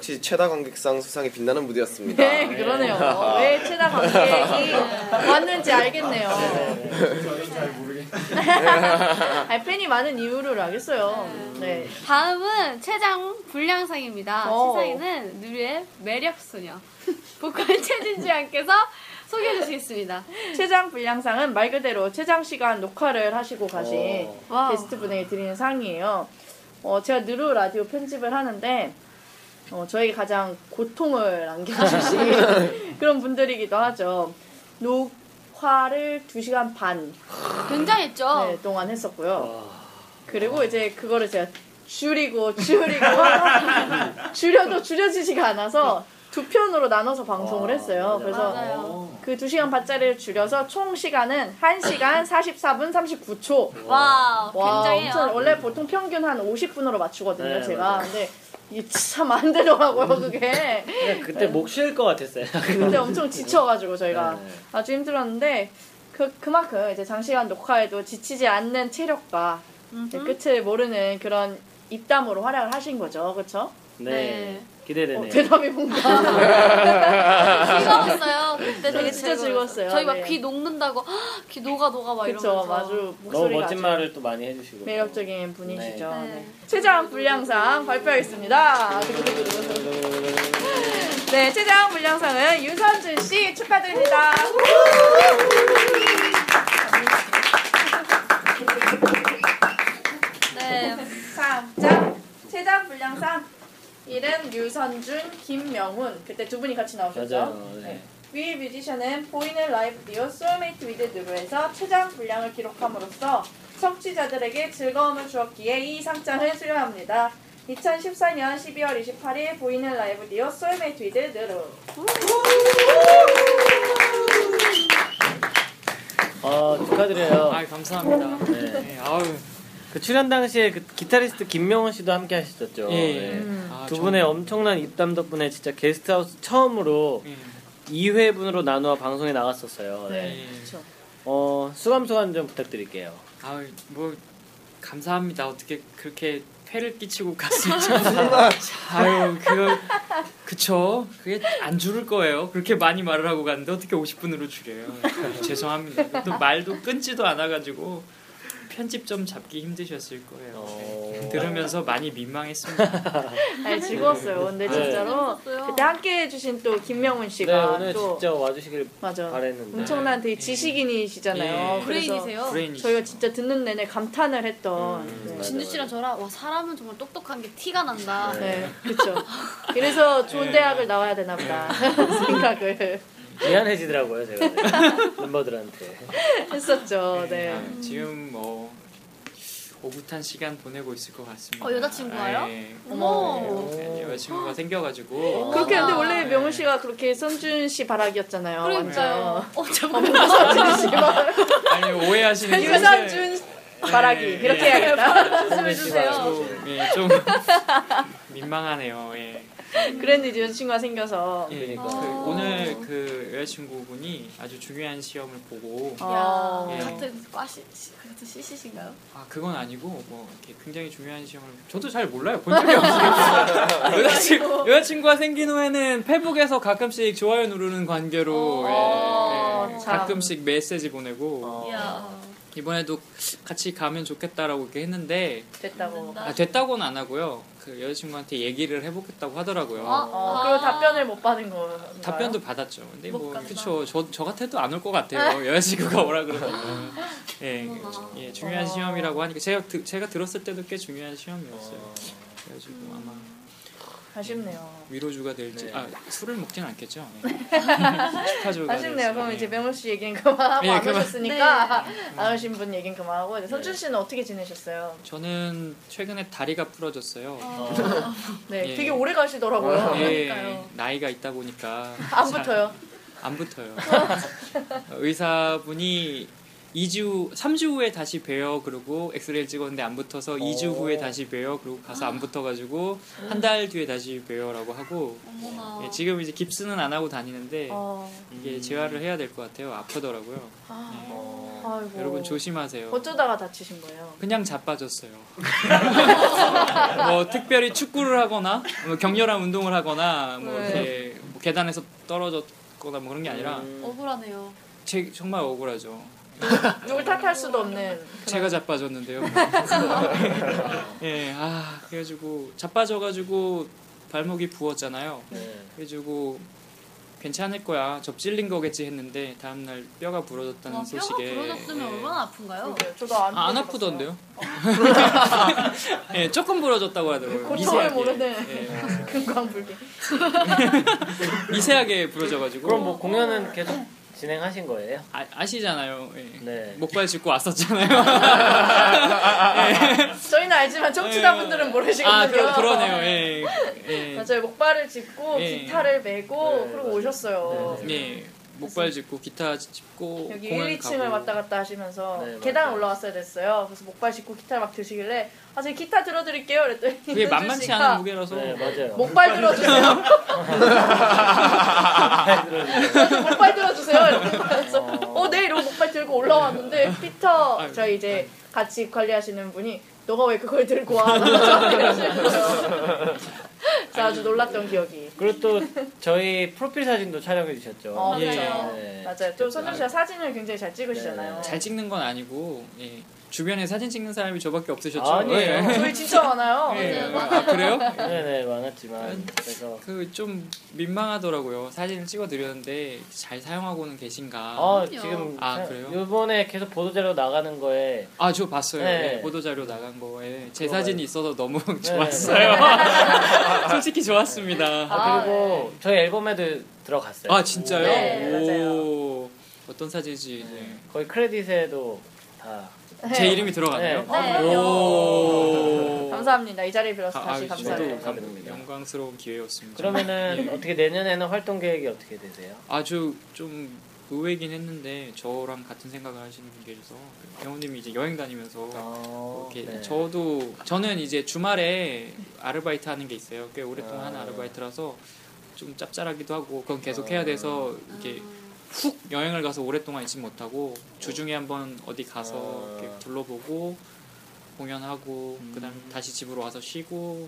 역시 최다 관객상 수상이 빛나는 무대였습니다. 네, 그러네요. 왜 최다 관객이 왔는지 알겠네요. 저희 잘 모르겠어요. 아니, 팬이 많은 이유를 알겠어요. 네. 다음은 최장 불량상입니다. 어. 시상에는 느루의 매력소녀. 보컬 최진주 양께서 소개해 주시겠습니다. 최장 분량상은 말 그대로 최장 시간 녹화를 하시고 가신 wow. 게스트 분에게 드리는 상이에요. 어, 제가 느루 라디오 편집을 하는데 어, 저에게 가장 고통을 안겨주신 그런 분들이기도 하죠. 녹화를 2시간 반 굉장했죠. 네, 동안 했었고요. 그리고 이제 그거를 제가 줄이고 줄이고 줄여도 줄여지지가 않아서 두 편으로 나눠서 방송을 했어요. 그래서 맞아요. 그 2시간 반짜리를 줄여서 총 시간은 1시간 44분 39초. 와, 와, 굉장해요. 엄청 원래 보통 평균 한 50분으로 맞추거든요, 네, 제가. 맞아요. 근데 참 안 되더라고요, 그게. 그냥 그때 목쉴것 같았어요. 근데 엄청 지쳐가지고 저희가 네. 아주 힘들었는데 그 그만큼 이제 장시간 녹화에도 지치지 않는 체력과 끝을 모르는 그런 입담으로 활약을 하신 거죠, 그렇죠? 네. 기대되네요. 어, 대답이 뭔가 즐거웠어요. 그때 되게 진짜 즐거웠어요. 저희 막 네. 귀 녹는다고 헉, 귀 녹아 녹아 막 그쵸, 이러면서. 아주 너무 목소리가 멋진 아주 말을 또 많이 해주시고. 매력적인 분이시죠. 네. 네. 최장 분량상 발표하겠습니다. 네, 최장 분량상은 유선준 씨 축하드립니다. 네. 상, 자, 최장 분량상 이름 유선준, 김명훈 그때 두 분이 같이 나오셨죠? 맞아요. 네. 위 뮤지션은 보이는 라이브 라디오 Soulmate with 느루에서 최장 분량을 기록함으로써 청취자들에게 즐거움을 주었기에 이 상장을 수여합니다. 2014년 12월 28일 보이는 라이브 라디오 Soulmate with 느루 아 축하드려요. 아 감사합니다. 네. 네, 아우 그 출연 당시에 그 기타리스트 김명훈 씨도 함께 하셨죠. 예, 예. 네. 음. 아, 두 저- 분의 엄청난 입담 덕분에 진짜 게스트하우스 처음으로 예. 2회분으로 나누어 방송에 나갔었어요. 네. 네, 그렇죠. 어 수감 소감 좀 부탁드릴게요. 아우 뭐 감사합니다. 어떻게 그렇게 폐를 끼치고 갔을지. 아유 그거 그쵸. 그게 안 줄을 거예요. 그렇게 많이 말을 하고 갔는데 어떻게 50분으로 줄여요. 죄송합니다. 또 말도 끊지도 않아 가지고 편집 좀 잡기 힘드셨을 거예요. 어. 네. 들으면서 많이 민망했습니다. 아니, 즐거웠어요. 근데 네. 진짜로 재밌었어요. 그때 함께 해주신 또 김명훈 네 씨가 오늘 또 진짜 와주시길 맞아. 바랬는데. 엄청난 되게 지식인이시잖아요. 예. 그래서. 브레인이시죠. 저희가 진짜 듣는 내내 감탄을 했던. 음, 네. 진주 씨랑 저랑 와 사람은 정말 똑똑한 게 티가 난다. 네, 그렇죠. 그래서 좋은 네. 대학을 나와야 되나 보다 생각을 미안해지더라고요 제가 네. 멤버들한테. 했었죠. 네. 아, 지금 뭐 오붓한 시간 보내고 있을 것 같습니다. 어, 여자친구가요? 아, 예. 어머. 네, 여자친구가 생겨가지고 그렇게. 근데 원래 명훈 씨가 그렇게 선준 씨 바라기였잖아요. 그러니까요. 어, 씨 바라기. 아니 오해하시는 유선준 바라기 예, 이렇게 예. 해야겠다. 말씀해 주세요. 좀, 예, 좀 민망하네요. 예. 그랬는데 이제 여자친구가 생겨서. 예, 그 어. 오늘 그 여자친구분이 아주 중요한 시험을 보고 아. 야, 예. 같은 과시 같은 CC신가요? 아 그건 아니고 뭐 이렇게 굉장히 중요한 시험을 저도 잘 몰라요 본 적이 없어요 여자친구, 여자친구가 생긴 후에는 페북에서 가끔씩 좋아요 누르는 관계로 어, 예, 예, 참. 가끔씩 메시지 보내고 이야. 이번에도 같이 가면 좋겠다라고 이렇게 했는데 됐다고. 아, 됐다고는 안 하고요 그 여자친구한테 얘기를 해보겠다고 하더라고요 어? 어, 그리고 답변을 못 받은 거. 답변도 받았죠. 근데 못뭐 간다. 그쵸. 저, 저 같아도 안 올 것 같아요. 여자친구가 오라 그러면. 예. 예, 중요한 어. 시험이라고 하니까 제가 드- 제가 들었을 때도 꽤 중요한 시험이었어요. 그래가지고 아마 아쉽네요. 위로주가 될지 네. 아 술을 먹진 않겠죠. 예. 축하주가 아쉽네요. 될지. 그럼 예. 이제 명훈 씨 얘기는 그만하고 예, 안 그만. 오셨으니까 안 오신 분 얘기는 그만하고 이제 선준 씨는 어떻게 지내셨어요? 저는 최근에 다리가 부러졌어요. 네, 예. 되게 오래 가시더라고요. 예, 그러니까요. 나이가 있다 보니까 안 잘- 붙어요. 안 붙어요. 의사분이 2주, 3주 후에 다시 봬요. 그러고 엑스레이를 찍었는데 안 붙어서 2주 후에 다시 봬요. 그리고 가서 안 붙어가지고 한 달 뒤에 다시 봬요라고 하고. 예, 지금 이제 깁스는 안 하고 다니는데 어, 이게 재활을 해야 될 것 같아요. 아프더라고요. 아, 아이고. 여러분 조심하세요. 어쩌다가 다치신 거예요? 그냥 자빠졌어요. 뭐 특별히 축구를 하거나 뭐 격렬한 운동을 하거나 뭐 네. 이렇게 뭐 계단에서 떨어졌거나 뭐 그런 게 아니라 음. 억울하네요. 제, 정말 억울하죠. 누굴 탓할 수도 없는. 제가 자빠졌는데요. 예, 아 그래가지고 자빠져가지고 발목이 부었잖아요. 네. 그래가지고 괜찮을 거야 접질린 거겠지 했는데 다음 날 뼈가 부러졌다는 와, 뼈가 소식에 부러졌으면 예. 얼마나 아픈가요? 저도 안, 아, 안 아프던데요? 예, 조금 부러졌다고 하더라고요. 고통을 미세하게. 모르는 예. 금광불기. 미세하게 부러져가지고. 그럼 뭐 공연은 계속 진행하신 거예요? 아, 아시잖아요. 예. 네. 목발 짚고 왔었잖아요. 저희는 알지만 청취자분들은 모르시거든요. 아, 그, 그러네요. 예. 예. 맞아요. 목발을 짚고 예. 기타를 메고 네, 그러고 오셨어요. 예. 목발 짚고 기타 짚고 여기 공연 1, 2층을 가고. 왔다 갔다 하시면서 네, 계단 맞아요. 올라왔어야 됐어요. 그래서 목발 짚고 기타를 막 드시길래 아, 제가 기타 들어드릴게요. 그랬더니 그게 만만치 씨가 않은 무게라서. 네, 맞아요. 목발 들어주세요. 목발 들어주세요. 이러면서 어, 네 이러고 목발 들고 올라왔는데 피터 저희 이제 같이 관리하시는 분이 너가 왜 그걸 들고 와? 그래서 아주 놀랐던 기억이. 그리고 또 저희 프로필 사진도 촬영해 주셨죠. 어, 예. 그렇죠. 네. 맞아요. 또 선준 씨가 사진을 굉장히 잘 찍으시잖아요. 잘 찍는 건 아니고 예. 주변에 사진 찍는 사람이 저밖에 없으셨죠. 아니에요. 예. 저희 진짜 많아요. 예. 아, 그래요? 네네 많았지만 그래서 그 좀 민망하더라고요. 사진을 찍어 드렸는데 잘 사용하고는 계신가? 아 지금 아 사- 그래요? 이번에 계속 보도자료 나가는 거에 아 저 봤어요. 네. 네, 보도 자료 나간 거에 제. 사진이 있어서 너무 네. 좋았어요. 솔직히 좋았습니다. 아, 그리고 저희 앨범에도 들어갔어요. 아 진짜요? 네, 오 어떤 사진인지 네. 거의 크레딧에도 다 제 이름이 들어가나요? 네. 오. 감사합니다. 이 자리에 빌어서 아, 다시 아, 감사해요. 저도 감- 영광스러운 기회였습니다. 그러면은 예. 어떻게 내년에는 활동 계획이 어떻게 되세요? 아주 좀 의외긴 했는데 저랑 같은 생각을 하시는 분 계셔서 배우님이 이제 여행 다니면서 이렇게 네. 저도 저는 이제 주말에 아르바이트 하는 게 있어요. 꽤 오랫동안 아. 하는 아르바이트라서 좀 짭짤하기도 하고 그건 계속 해야 돼서 이게 훅 여행을 가서 오랫동안 있지 못하고 주중에 한번 어디 가서 아. 이렇게 둘러보고 공연하고 그다음 에 다시 집으로 와서 쉬고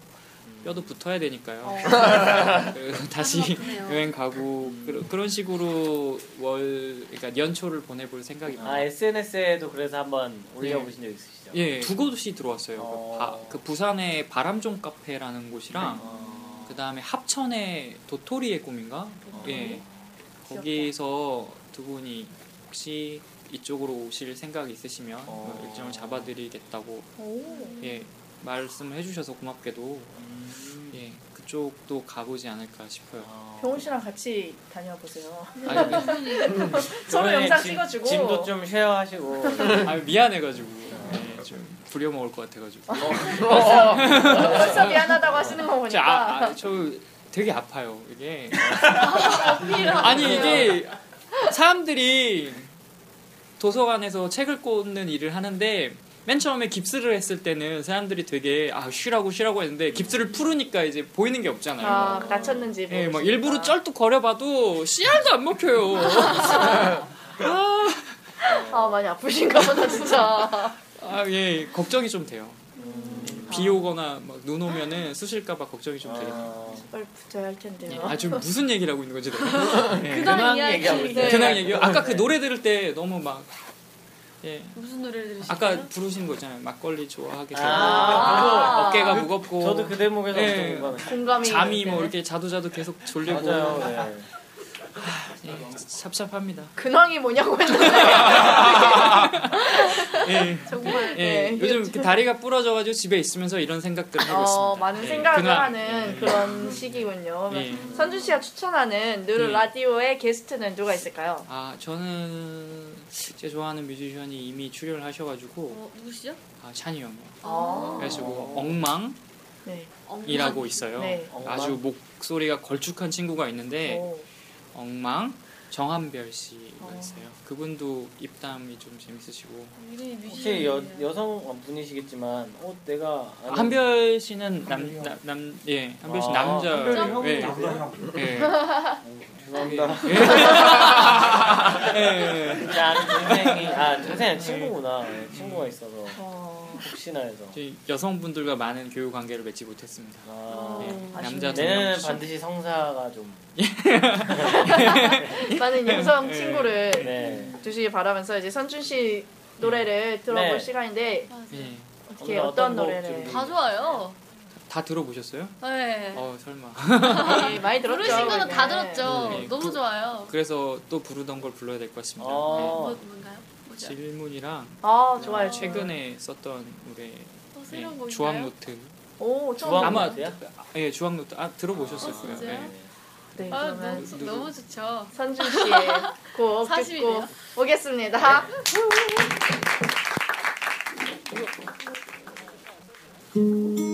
뼈도 붙어야 되니까요. 그 다시 여행 가고 그런 식으로 월 그러니까 연초를 보내볼 생각입니다. 아 SNS에도 그래서 한번 올려보신 적 있으시죠? 예, 두 곳이 들어왔어요. 그, 바- 그 부산의 바람종 카페라는 곳이랑 그 다음에 합천의 도토리의 꿈인가? 예, 거기서 두 분이 혹시 이쪽으로 오실 생각 있으시면 뭐 일정을 잡아드리겠다고 예 말씀을 해주셔서 고맙게도 예 그쪽도 가보지 않을까 싶어요. 병훈 씨랑 같이 다녀보세요. 아니, 네. 서로 영상 짐- 찍어주고. 짐도 좀 쉐어하시고 아 미안해가지고 예, 좀 부려먹을 것 같아가지고. 벌써, 벌써 미안하다고 하시는 거 저, 보니까. 아, 아, 저 되게 아파요 이게. 아니 이게 사람들이 도서관에서 책을 꽂는 일을 하는데 맨 처음에 깁스를 했을 때는 사람들이 되게 아 쉬라고 쉬라고 했는데 깁스를 풀으니까 이제 보이는 게 없잖아요. 아, 다쳤는지. 예, 막. 일부러 쩔뚝 거려봐도 씨알도 안 먹혀요. 아, 많이 아프신가 보다, 진짜. 아, 예, 걱정이 좀 돼요. 비 오거나 막 눈 오면은 쑤실까봐 걱정이 좀 돼요. 빨리 붙어야 할 텐데요. 예, 아, 지금 무슨 얘기를 하고 있는 거지? 내가? 예. 근황. 얘기하고 있어요. 네. 근황 얘기요? 아까 그 노래 들을 때 너무 막 예. 무슨 노래를 들으시나요? 아까 부르신 거 있잖아요. 막걸리 좋아하게 되는 아. 어깨가 그- 무겁고 저도 그 대목에서 예. 공감이. 잠이 뭐. 이렇게 자도 자도 계속 졸리고 맞아요. 네. 예, 찹찹합니다. 근황이 뭐냐고 했는데. 예. 정말. 예, 네. 요즘 이렇게 다리가 부러져가지고 집에 있으면서 이런 생각들을 하고 어, 있습니다. 많은 예, 생각을 근황. 하는 그런 시기군요. 예. 선준 씨가 추천하는 누르 예. 라디오의 게스트는 누가 있을까요? 아 저는 제 좋아하는 뮤지션이 이미 출연을 하셔가지고 어, 누구시죠? 아 찬이 형이요. 아. 그래가지고 엉망이라고 네. 있어요. 네. 아주 목소리가 걸쭉한 친구가 있는데 오. 엉망 정한별 씨가 어. 있어요. 그분도 입담이 좀 재밌으시고 혹시 여, 여성 분이시겠지만 어 내가 아는- 한별 씨는 남남예 한별 씨 아, 남자 한별 형이 예. 남자 형. 예. 죄송합니다. 예. 예. 제 아는 동생이 아 동생 친구구나 네, 친구가 있어서 혹시나 해서 저희 여성분들과 많은 교육 관계를 맺지 못했습니다. 아, 예. 남자 두 내년에는 명이시죠. 반드시 성사가 좀 많은 여성 예. 친구를 네. 두시기 바라면서 이제 선준 씨 노래를 들어볼 네. 시간인데 예. 어떻게 어떤 어떤 곡 노래를 다 좋아요. 다 들어보셨어요? 네. 어 설마. 네, 많이 들었죠. 부르신 거는 다. 들었죠. 네. 너무 부- 좋아요. 그래서 또 부르던 걸 불러야 될 것 같습니다. 뭐, 어. 뭔가요? 네. 뭐죠? 질문이랑 아 좋아요. 최근에 썼던 노래 또 새로운 네, 곡인가요? 주황 노트. 오 처음 주황 아마 노트야? 예 주황 노트 아 들어보셨을 어, 거예요. 네. 네, 아, 너무, 너무 좋죠. 선준 씨의 곡 듣고. 오겠습니다.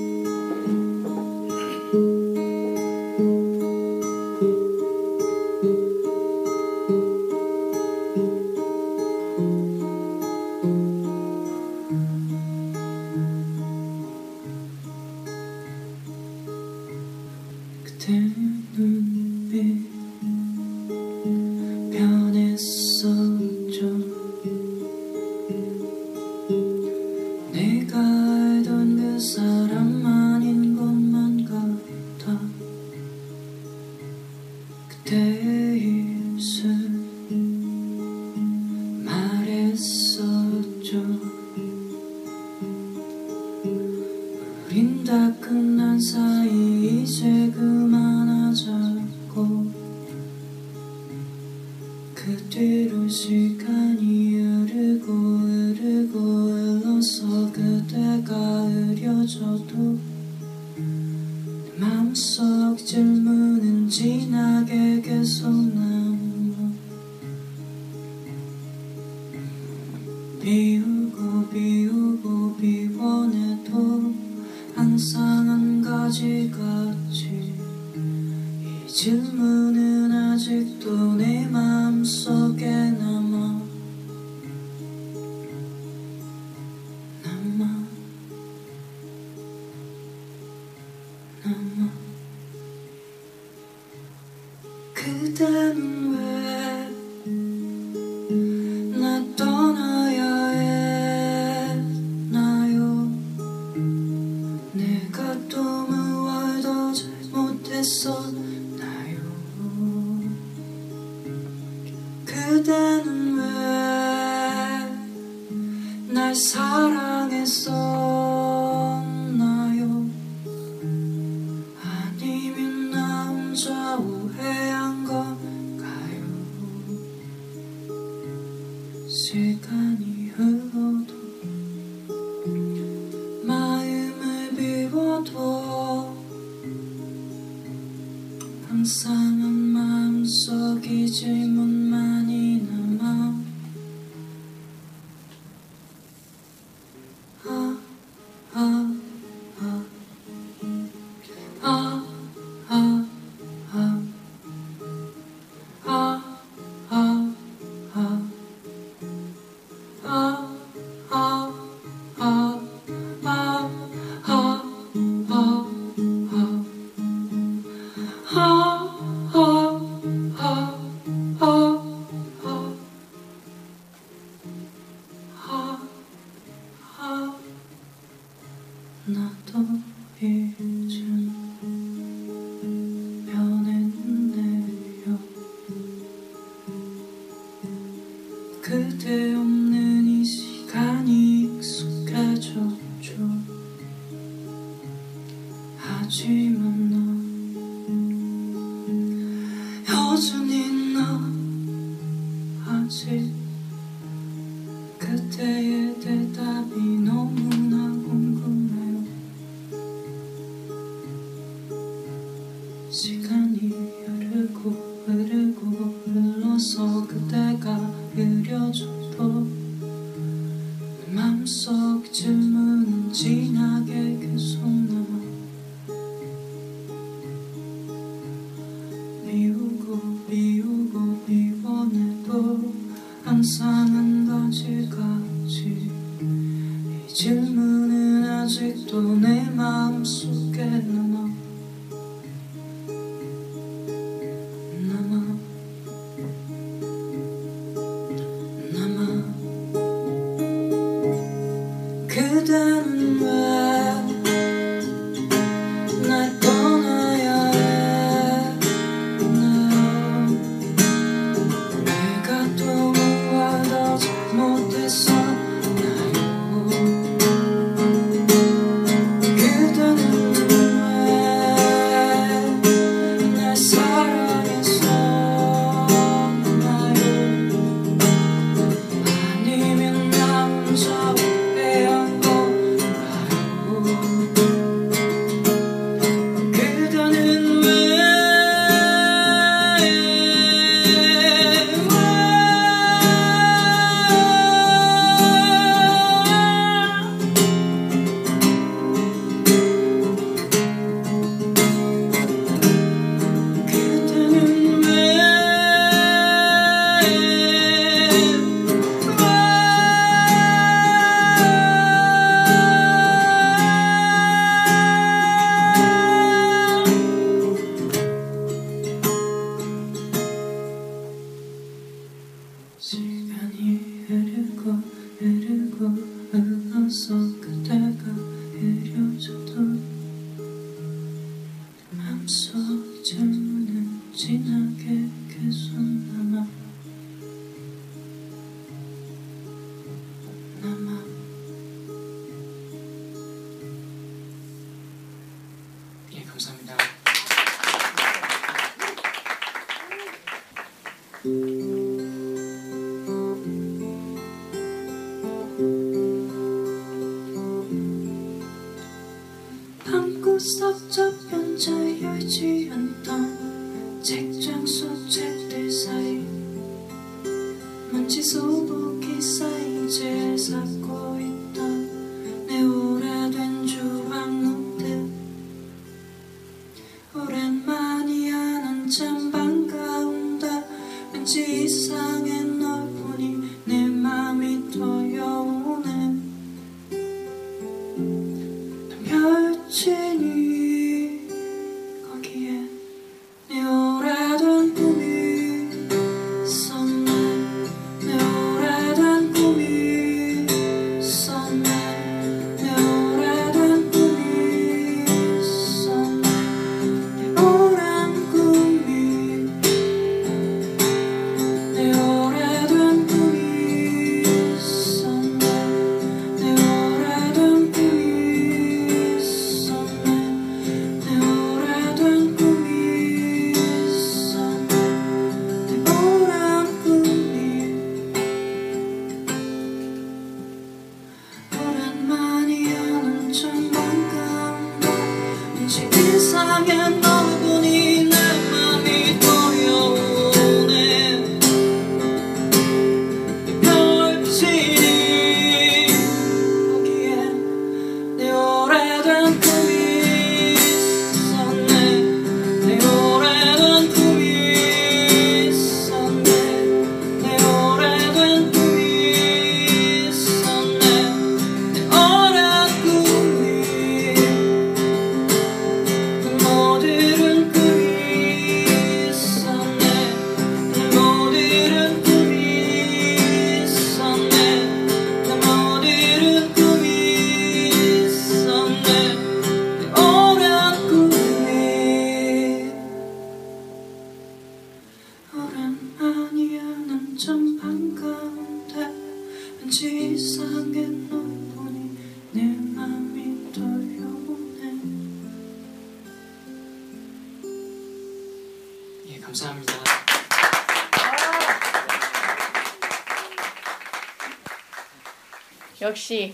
역시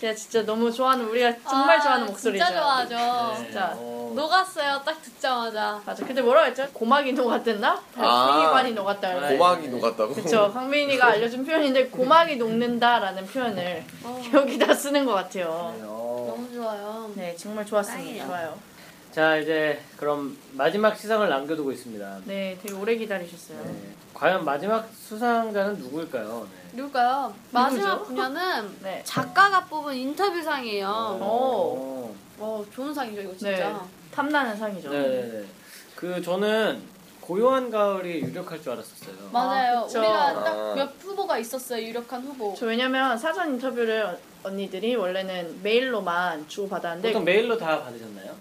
제가 진짜 너무 좋아하는 우리가 정말 아, 좋아하는 목소리죠. 진짜 좋아하죠. 진짜. 녹았어요. 딱 듣자마자. 맞아. 근데 뭐라고 했죠? 고막이 녹았댔나? 아. 생이관이 녹았다. 고막이 녹았다고? 그쵸. 강민이가 알려준 표현인데 고막이 녹는다라는 표현을 여기다 쓰는 것 같아요. 너무 좋아요. 네, 정말 좋았습니다. 좋아요. 자 이제 그럼 마지막 시상을 남겨두고 있습니다. 네, 되게 오래 기다리셨어요. 과연 마지막 수상자는 누구일까요? 네. 누굴까요? 마지막 누구죠? 분야는 네. 작가가 뽑은 인터뷰상이에요. 오. 어, 좋은 상이죠, 이거 진짜. 네. 탐나는 상이죠. 네네네. 그 저는 고요한 가을이 유력할 줄 알았었어요. 맞아요. 아. 우리가 아. 딱몇 후보가 있었어요. 유력한 후보. 저 왜냐면 사전 인터뷰를 어- 언니들이 원래는 메일로만 주고 받았는데 보통 메일로 다 받으셨나요?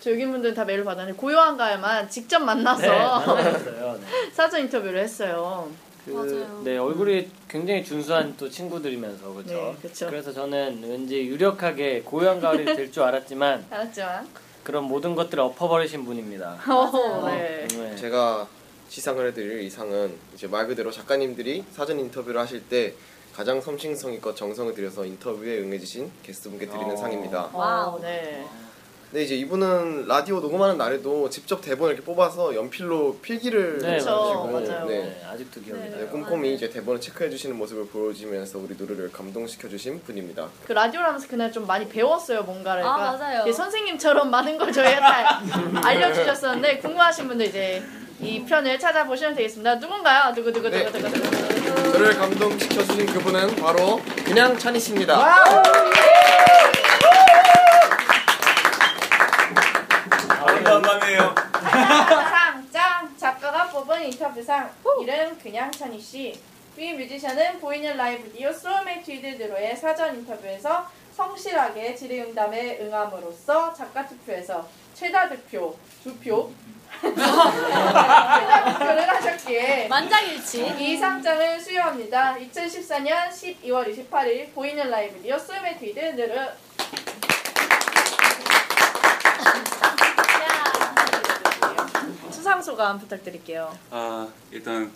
저 여기 분들은 다 메일로 받았는데 고요한 가을만 직접 만나서 네, 만나셨어요. 네. 사전 인터뷰를 했어요. 그, 맞아요. 네 얼굴이 굉장히 준수한 또 친구들이면서 그렇죠. 네, 그쵸. 그래서 저는 왠지 유력하게 고요한 가을이 될 줄 알았지만 알았지만 그런 모든 것들을 엎어버리신 분입니다. 어, 네. 네. 제가 시상을 해드릴 이 상은 이제 말 그대로 작가님들이 사전 인터뷰를 하실 때 가장 성심성의껏 정성을 들여서 인터뷰에 응해주신 게스트분께 드리는 어. 상입니다. wow. 네. 근데 이제 이분은 라디오 녹음하는 날에도 직접 대본을 이렇게 뽑아서 연필로 필기를 네, 해주시고 맞아요. 네. 네, 아직도 기억이 네, 나요. 꼼꼼히 이제 대본을 체크해 주시는 모습을 보여주면서 우리 느루를 감동시켜 주신 분입니다. 그 라디오를 하면서 그날 좀 많이 배웠어요 뭔가를. 아, 그러니까 맞아요. 이게 선생님처럼 많은 걸 저희가 다 알려주셨었는데 궁금하신 분들 이제 이 편을 찾아보시면 되겠습니다. 누군가요? 누구 누구 누구 누구 누구. 저를 감동시켜 주신 그분은 바로 그냥 찬이 씨입니다. 감사해요. 상장 작가가 뽑은 인터뷰상 이름 그냥 찬희 씨. 위 뮤지션은 보이는 라이브 라디오 Soulmate with 느루의 사전 인터뷰에서 성실하게 질의응답에 응함으로써 작가 투표에서 최다 득표 두 표. 최다 득표를 만장일치. 이 상장을 수여합니다. 2014년 12월 28일 보이는 라이브 Soulmate with 느루 수상 소감 부탁드릴게요. 아 일단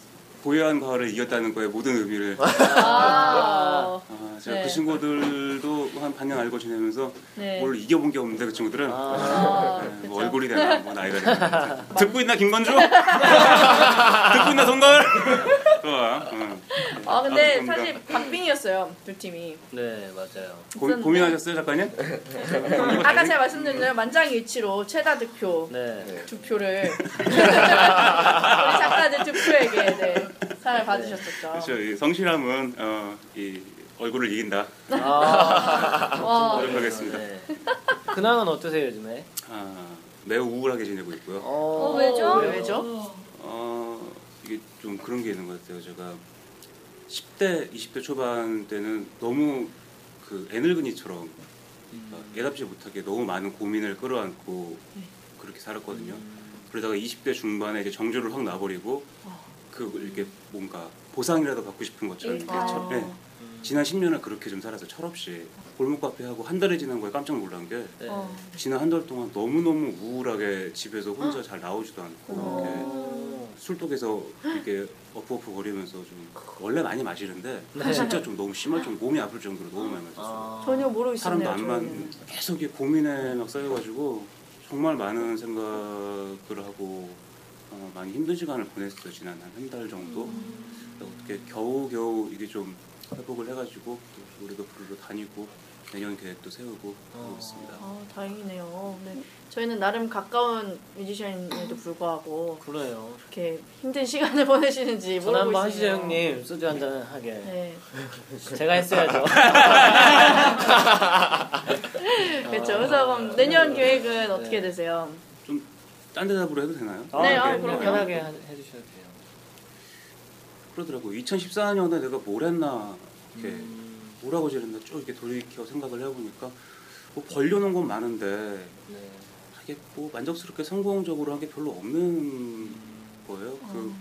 고요한 가을을 이겼다는 거에 모든 의미를 아, 아, 제가 네. 그 친구들도 한 반년 알고 지내면서 네. 뭘 이겨본 게 없는데 그 친구들은 아, 네, 뭐 얼굴이 되나 뭐 나이가 되나 듣고 있나 김건주? 듣고 있나 동걸? 좋아 응. 아 근데 감사합니다. 사실 박빙이었어요 두 팀이. 네 맞아요. 고, 고민하셨어요 작가님? 아까 제가 말씀드린 만장일치로 최다 득표 네. 두 표를 우리 작가들 두 표에게 네, 상을 받으셨었죠. 그렇죠 이 성실함은 어, 이 얼굴을 이긴다 아, 와. 노력하겠습니다 네. 근황은 어떠세요 요즘에? 아, 매우 우울하게 지내고 있고요 어, 왜죠? 왜죠? 어, 이게 좀 그런 게 있는 것 같아요. 제가 10대, 20대 초반 때는 너무 그 애늙은이처럼 어, 예답지 못하게 너무 많은 고민을 끌어안고 그렇게 살았거든요. 그러다가 20대 중반에 이제 정주를 확 놔버리고 그 이렇게 뭔가 보상이라도 받고 싶은 것처럼 이렇게 아. 철- 네. 지난 10년을 그렇게 좀 살아서 철없이 골목 카페 하고 한 달이 지난 거에 깜짝 놀란 게 네. 어. 지난 한 달 동안 너무 너무 우울하게 집에서 혼자 잘 나오지도 않고 이렇게 어. 술독에서 이렇게 어프어프 거리면서 좀 원래 많이 마시는데 네. 진짜 좀 너무 심할 정도 몸이 아플 정도로 너무 많이 마셨어요. 아. 전혀 모르고 사람도 있었네요. 안 만. 계속 고민에 막 쌓여가지고 정말 많은 생각을 하고 어, 많이 힘든 시간을 보냈어요 지난 한 한 달 정도. 그래서 어떻게 겨우겨우 이게 좀 회복을 해가지고 또 노래도 부르러 다니고 내년 계획도 세우고 하고 있습니다. 아 다행이네요. 네. 저희는 나름 가까운 뮤지션임에도 불구하고 그래요. 이렇게 힘든 시간을 보내시는지 전화 모르고 한번 하시죠 있어요. 형님 소주 한잔 하게. 네. 제가 했어야죠. 그렇죠. 그래서 그럼 내년 계획은 어떻게 되세요? 딴 대답으로 해도 되나요? 네, 아, 네, 그럼요. 편하게 하- 해주셔도 돼요. 그러더라고. 2014년에 내가 뭘 했나 이렇게 음. 뭐라고 지냈나 쭉 이렇게 돌이켜 생각을 해보니까 뭐 벌려놓은 건 많은데 네. 이게 뭐 만족스럽게 성공적으로 한 게 별로 없는 거예요. 그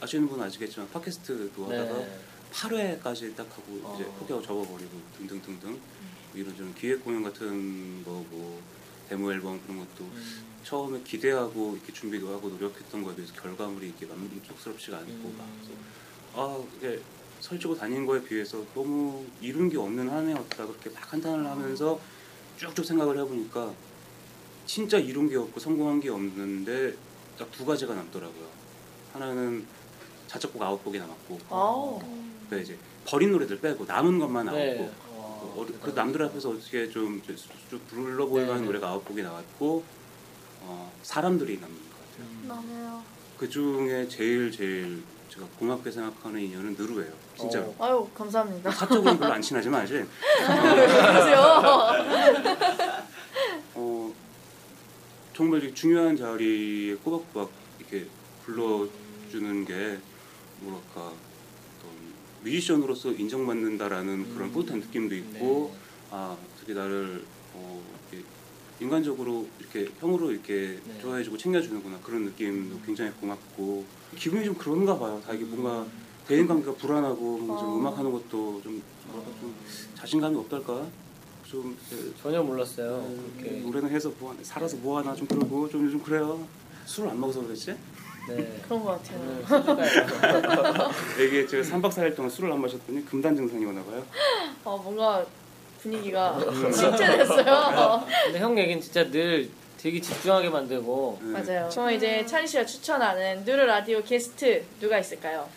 아시는 분은 아시겠지만 팟캐스트도 하다가 네. 8회까지 딱 하고 이제 어. 포기하고 접어버리고 등등등등 뭐 이런저런 기획 공연 같은 거뭐 데모 앨범 그런 것도 처음에 기대하고 이렇게 준비도 하고 노력했던 거에 비해서 결과물이 이렇게 만족스럽지가 않고 막 그래서 아 이게 설치고 다닌 거에 비해서 너무 이룬 게 없는 한 해였다 그렇게 막 한탄을 하면서 쭉쭉 생각을 해보니까 진짜 이룬 게 없고 성공한 게 없는데 딱 두 가지가 남더라고요. 하나는 자작곡 아홉 곡이 남았고 아우. 그 이제 버린 노래들 빼고 남은 것만 아홉 네. 곡. 어, 그 남들 앞에서 어떻게 좀, 좀, 좀 불러 보일 만한 네. 노래가 아홉 곡이 나왔고 어, 사람들이 남는 것 같아요. 맞아요. 그 중에 제일 제일 제가 고맙게 생각하는 인연은 느루예요. 진짜로. 아유 감사합니다. 사적으로는 별로 안 친하지만 아직 그러세요? 어, 정말 중요한 자리에 꼬박꼬박 이렇게 불러주는 게 뭐랄까 어떤 뮤지션으로서 인정받는다라는 그런 뿌듯한 느낌도 있고 아 어떻게 나를 어, 이렇게 인간적으로 이렇게 형으로 이렇게 네. 좋아해주고 챙겨주는구나 그런 느낌도 굉장히 고맙고 기분이 좀 그런가 봐요. 다 이게 뭔가 대인 관계가 불안하고 뭔가 좀 어. 음악하는 것도 좀 뭐랄까 좀 자신감이 없달까 좀 이렇게 전혀 몰랐어요. 그렇게. 노래는 해서 뭐 살아서 뭐 하나 좀 그러고 좀 요즘 그래요. 술을 안 먹어서 그랬지? 네. 그런 것 같아요. 이게 제가 3박 4일 동안 술을 안 마셨더니 금단 증상이 오나 봐요. 어 뭔가 분위기가 침체됐어요. 근데 형 얘기는 진짜 늘 되게 집중하게 만들고 네. 맞아요. 그럼 이제 찬희 씨가 추천하는 누르 라디오 게스트 누가 있을까요?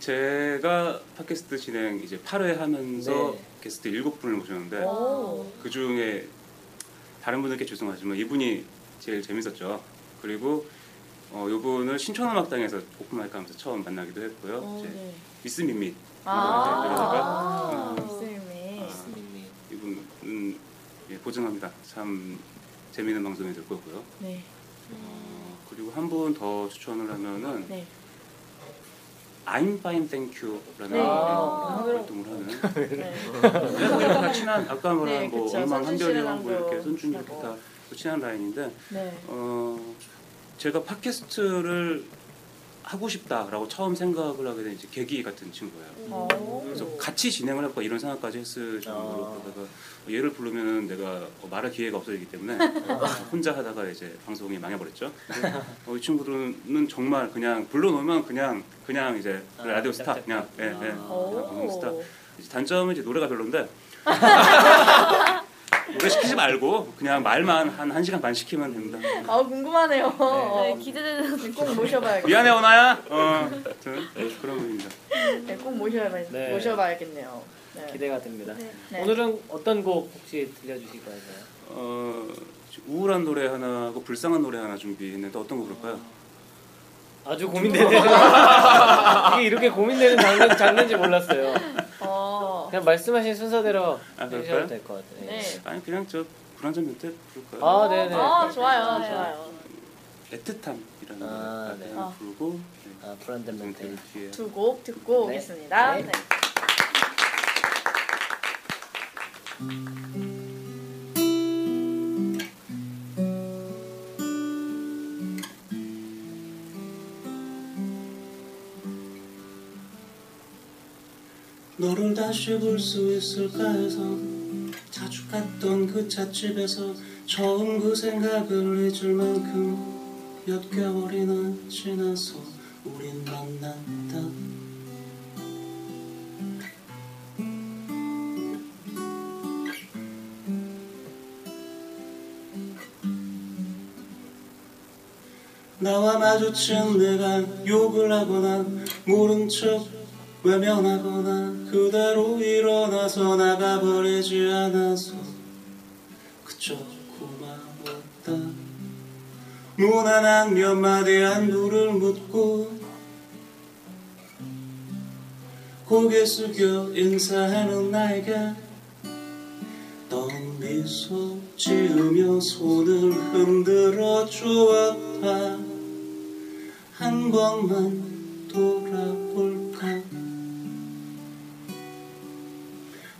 제가 팟캐스트 진행 이제 8회 하면서 네. 게스트 7분을 모셨는데 오. 그 중에 다른 분들께 죄송하지만 이분이 제일 재밌었죠. 그리고 어, 이분을 신촌음악당에서 오픈마이크 하면서 처음 만나기도 했고요. 어, 이제 네. 미스 민밋 아, 그러다가 아. 이분은 예, 보증합니다. 참 재미있는 방송이 될 거고요. 네. 어, 그리고 한 분 더 추천을 하면은 네. I'm Fine Thank You라는 네. 아, 활동을 하는 네. 뭐 이렇게 다 친한 아까 말한 네, 뭐 그쵸. 선준 한별이랑 뭐 이렇게 손준 이렇게 친하고. 다 친한 라인인데 네. 어 제가 팟캐스트를 하고 싶다라고 처음 생각을 하게 된 이제 계기 같은 친구예요. 어. 그래서 같이 진행을 할까 이런 생각까지 했을 정도로 그러다가 얘를 부르면 내가 어, 말할 기회가 없어지기 때문에 혼자 하다가 이제 방송이 망해버렸죠. 어, 이 친구들은 정말 그냥 불러놓으면 그냥 그냥 이제 아, 라디오 스타. 그냥 예, 예, 아. 방송 스타. 이제 단점은 이제 노래가 별론데 노래 시키지 말고 그냥 말만 한 1시간 반 시키면 됩니다. 아 궁금하네요. 네, 기대되는 꼭 모셔봐야겠네요. 미안해 오나야. 어, 아무튼 그런 분입니다. 네, 꼭 모셔봐 네. 모셔봐야겠네요. 네. 기대가 됩니다. 네. 오늘은 어떤 곡 혹시 들려주실 거예요? 어, 우울한 노래 하나하고 불쌍한 노래 하나 준비했는데 어떤 거 부를까요? 아주 고민되는 이게 이렇게 고민되는 장르, 장르인지 몰랐어요. 어. 그냥 말씀하신 순서대로 아, 해주셔도? 될 것 같아요. 네. 아니 그냥 저 불안전 멘트 부를까요? 아, 네네. 아 좋아요, 좋아요. 애틋함이라는 아, 노래 네. 부르고 아, 불안전 멘트. 뒤에 두곡 듣고 네. 오겠습니다. 네. 네. 너 다시 볼 수 있을까 해서 자주 갔던 그 찻집에서 처음 그 생각을 잊을 만큼 몇 개월이나 지나서 우린 만났다. 나와 마주친 내가 욕을 하거나 모른 척 외면하거나 그대로 일어나서 나가버리지 않아서 그저 고마웠다. 무난한 몇 마디 안부를 묻고 고개 숙여 인사하는 나에게 넌 미소 지으며 손을 흔들어 주었다. 한 번만 돌아볼까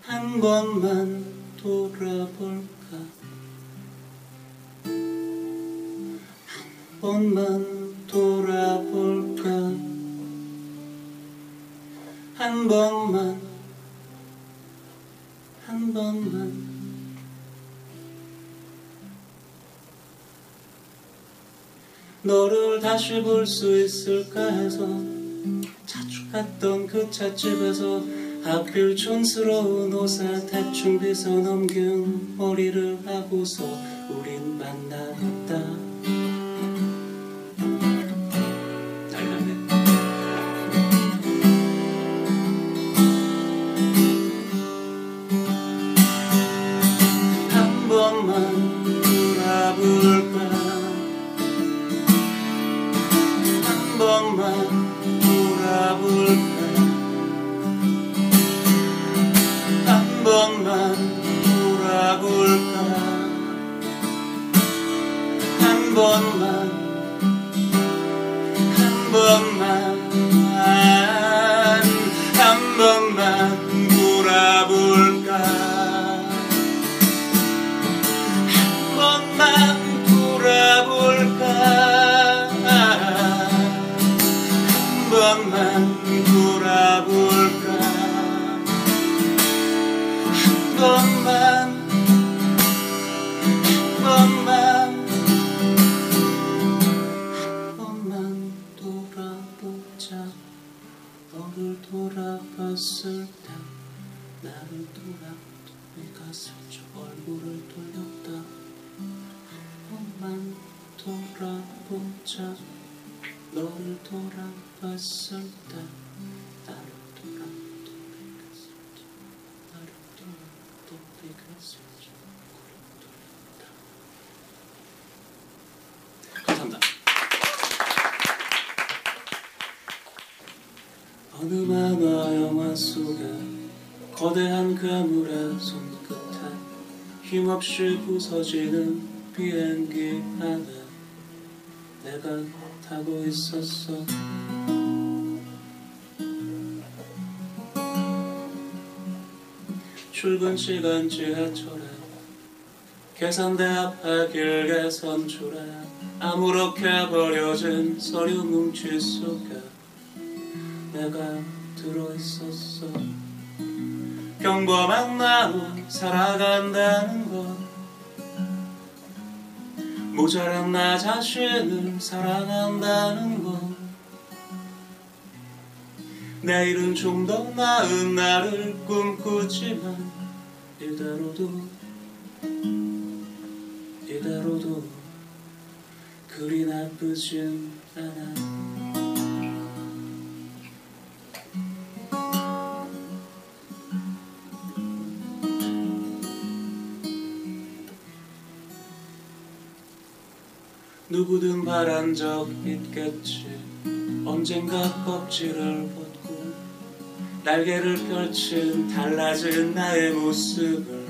한 번만 돌아볼까? 한 번만 돌아볼까? 한 번만 한 번만. 너를 다시 볼 수 있을까 해서 자주 갔던 그 찻집에서 하필 촌스러운 옷에 대충 빗어 넘긴 머리를 하고서 우린 만났다. 한 번만 돌아볼까 부서지는 비행기 안에 내가 타고 있었어. 출근 시간 지하철에 계산대 앞에 길게 선 줄에 아무렇게 버려진 서류 뭉치 속에 내가 들어있었어. 평범한 나로 살아간다는 것 모자란 나 자신을 사랑한다는 것 내일은 좀 더 나은 나를 꿈꾸지만 이대로도 이대로도 그리 나쁘진 않아 누구든 바란 적 있겠지. 언젠가 껍질을 벗고 날개를 펼친 달라진 나의 모습을.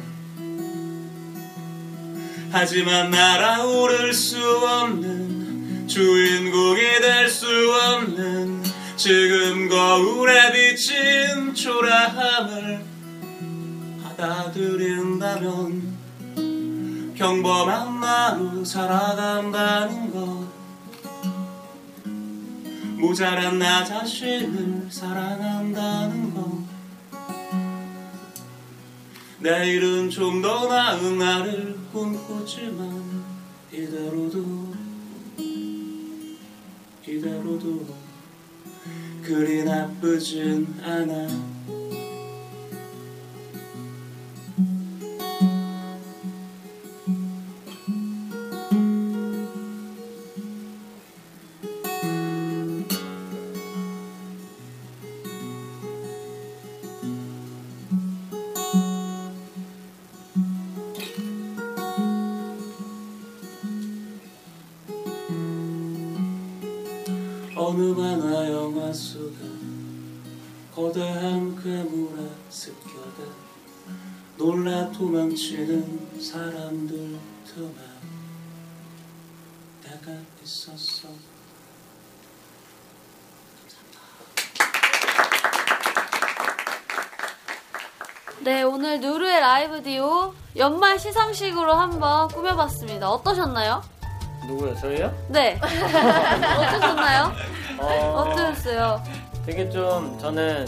하지만 날아오를 수 없는 주인공이 될 수 없는 지금 거울에 비친 초라함을 받아들인다면 평범한 나로 살아간다는 것. 모자란 나 자신을 사랑한다는 것. 내일은 좀 더 나은 나를 꿈꾸지만 이대로도 이대로도 그리 나쁘진 않아 연말 시상식으로 한번 꾸며봤습니다. 어떠셨나요? 누구요? 저희요? 네. 어떠셨나요? 어, 어떠셨어요? 되게 좀 저는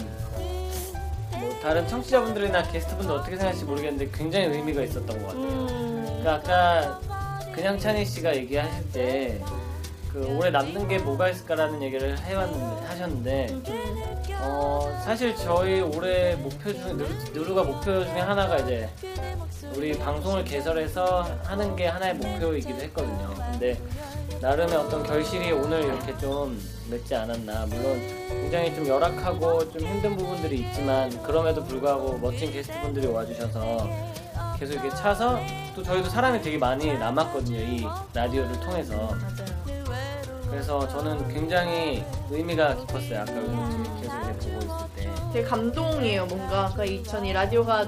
뭐 다른 청취자분들이나 게스트분들 어떻게 생각할지 모르겠는데 굉장히 의미가 있었던 것 같아요. 음, 그러니까 아까 그냥 찬희 씨가 얘기하실 때 그 올해 남는 게 뭐가 있을까라는 얘기를 해왔는데 하셨는데 어 사실 저희 올해 목표 중에 누르, 누르가 목표 중에 하나가 이제 우리 방송을 개설해서 하는 게 하나의 목표이기도 했거든요. 근데 나름의 어떤 결실이 오늘 이렇게 좀 맺지 않았나. 물론 굉장히 좀 열악하고 좀 힘든 부분들이 있지만 그럼에도 불구하고 멋진 게스트분들이 와주셔서 계속 이렇게 차서 또 저희도 사람이 되게 많이 남았거든요. 이 라디오를 통해서. 그래서 저는 굉장히 의미가 깊었어요. 아까 이렇게 계속 이렇게 보고 있을 때. 되게 감동이에요. 뭔가 그 이천이 라디오가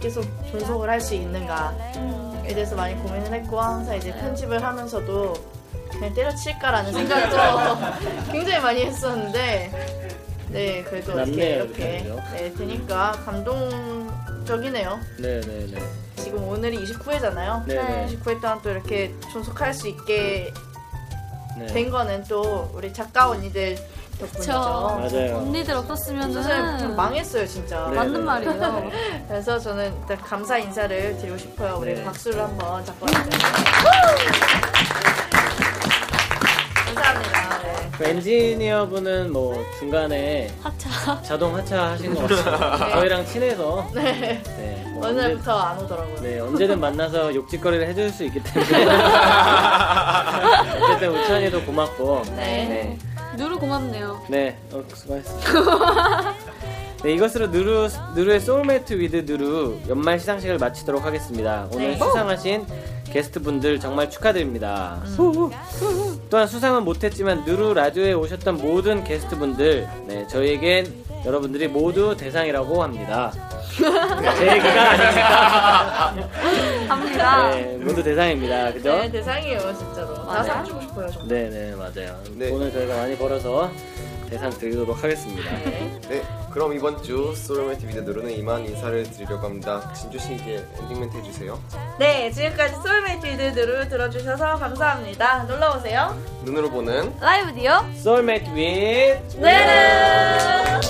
계속 존속을 할 수 있는가에 대해서 많이 고민을 했고 항상 이제 편집을 하면서도 그냥 때려칠까라는 생각도 굉장히 많이 했었는데 네 그래도 이렇게 그죠? 네 되니까 감동적이네요. 네네네. 지금 오늘이 29회잖아요. 네네. 29회 동안 또 이렇게 존속할 수 있게 네. 된 거는 또 우리 작가 언니들 덕분이죠. 맞아요. 언니들 없었으면은 사실 좀 망했어요 진짜. 네, 맞는 네. 말이에요. 그래서 저는 일단 감사 인사를 드리고 싶어요. 우리 네. 박수를 한번 작가 언니들. 그 엔지니어 분은 뭐 중간에 하차. 자동 하차 하신 것 같아요. 네. 저희랑 친해서 네. 네, 뭐 언제, 오늘부터 안 오더라고요. 네, 언제든 만나서 욕짓거리를 해줄 수 있기 때문에 어쨌든 우찬이도 고맙고 네. 누루 고맙네요. 네, 어, 수고하셨습니다. 네, 이것으로 누루, 누루의 Soulmate With 누루 연말 시상식을 마치도록 하겠습니다. 오늘 네. 수상하신 게스트분들 정말 축하드립니다. 또한 수상은 못했지만 누루 라디오에 오셨던 모든 게스트분들, 네, 저희에겐 여러분들이 모두 대상이라고 합니다. 제 얘기가 아닙니다. 합니다. 네, 모두 대상입니다. 그죠? 네, 대상이에요, 진짜로. 다 맞아요. 상 주고 싶어요, 정말. 네네 맞아요. 돈을 저희가 많이 벌어서 대상 드리도록 하겠습니다. 네, 그럼 이번 주 Soulmate With 누루는 이만 인사를 드리려고 합니다. 진주 씨 이제 엔딩 멘트 해주세요. 네, 지금까지 Soulmate With 누루 들어주셔서 감사합니다. 놀러 오세요. 눈으로 보는 라디오 Soulmate With 네!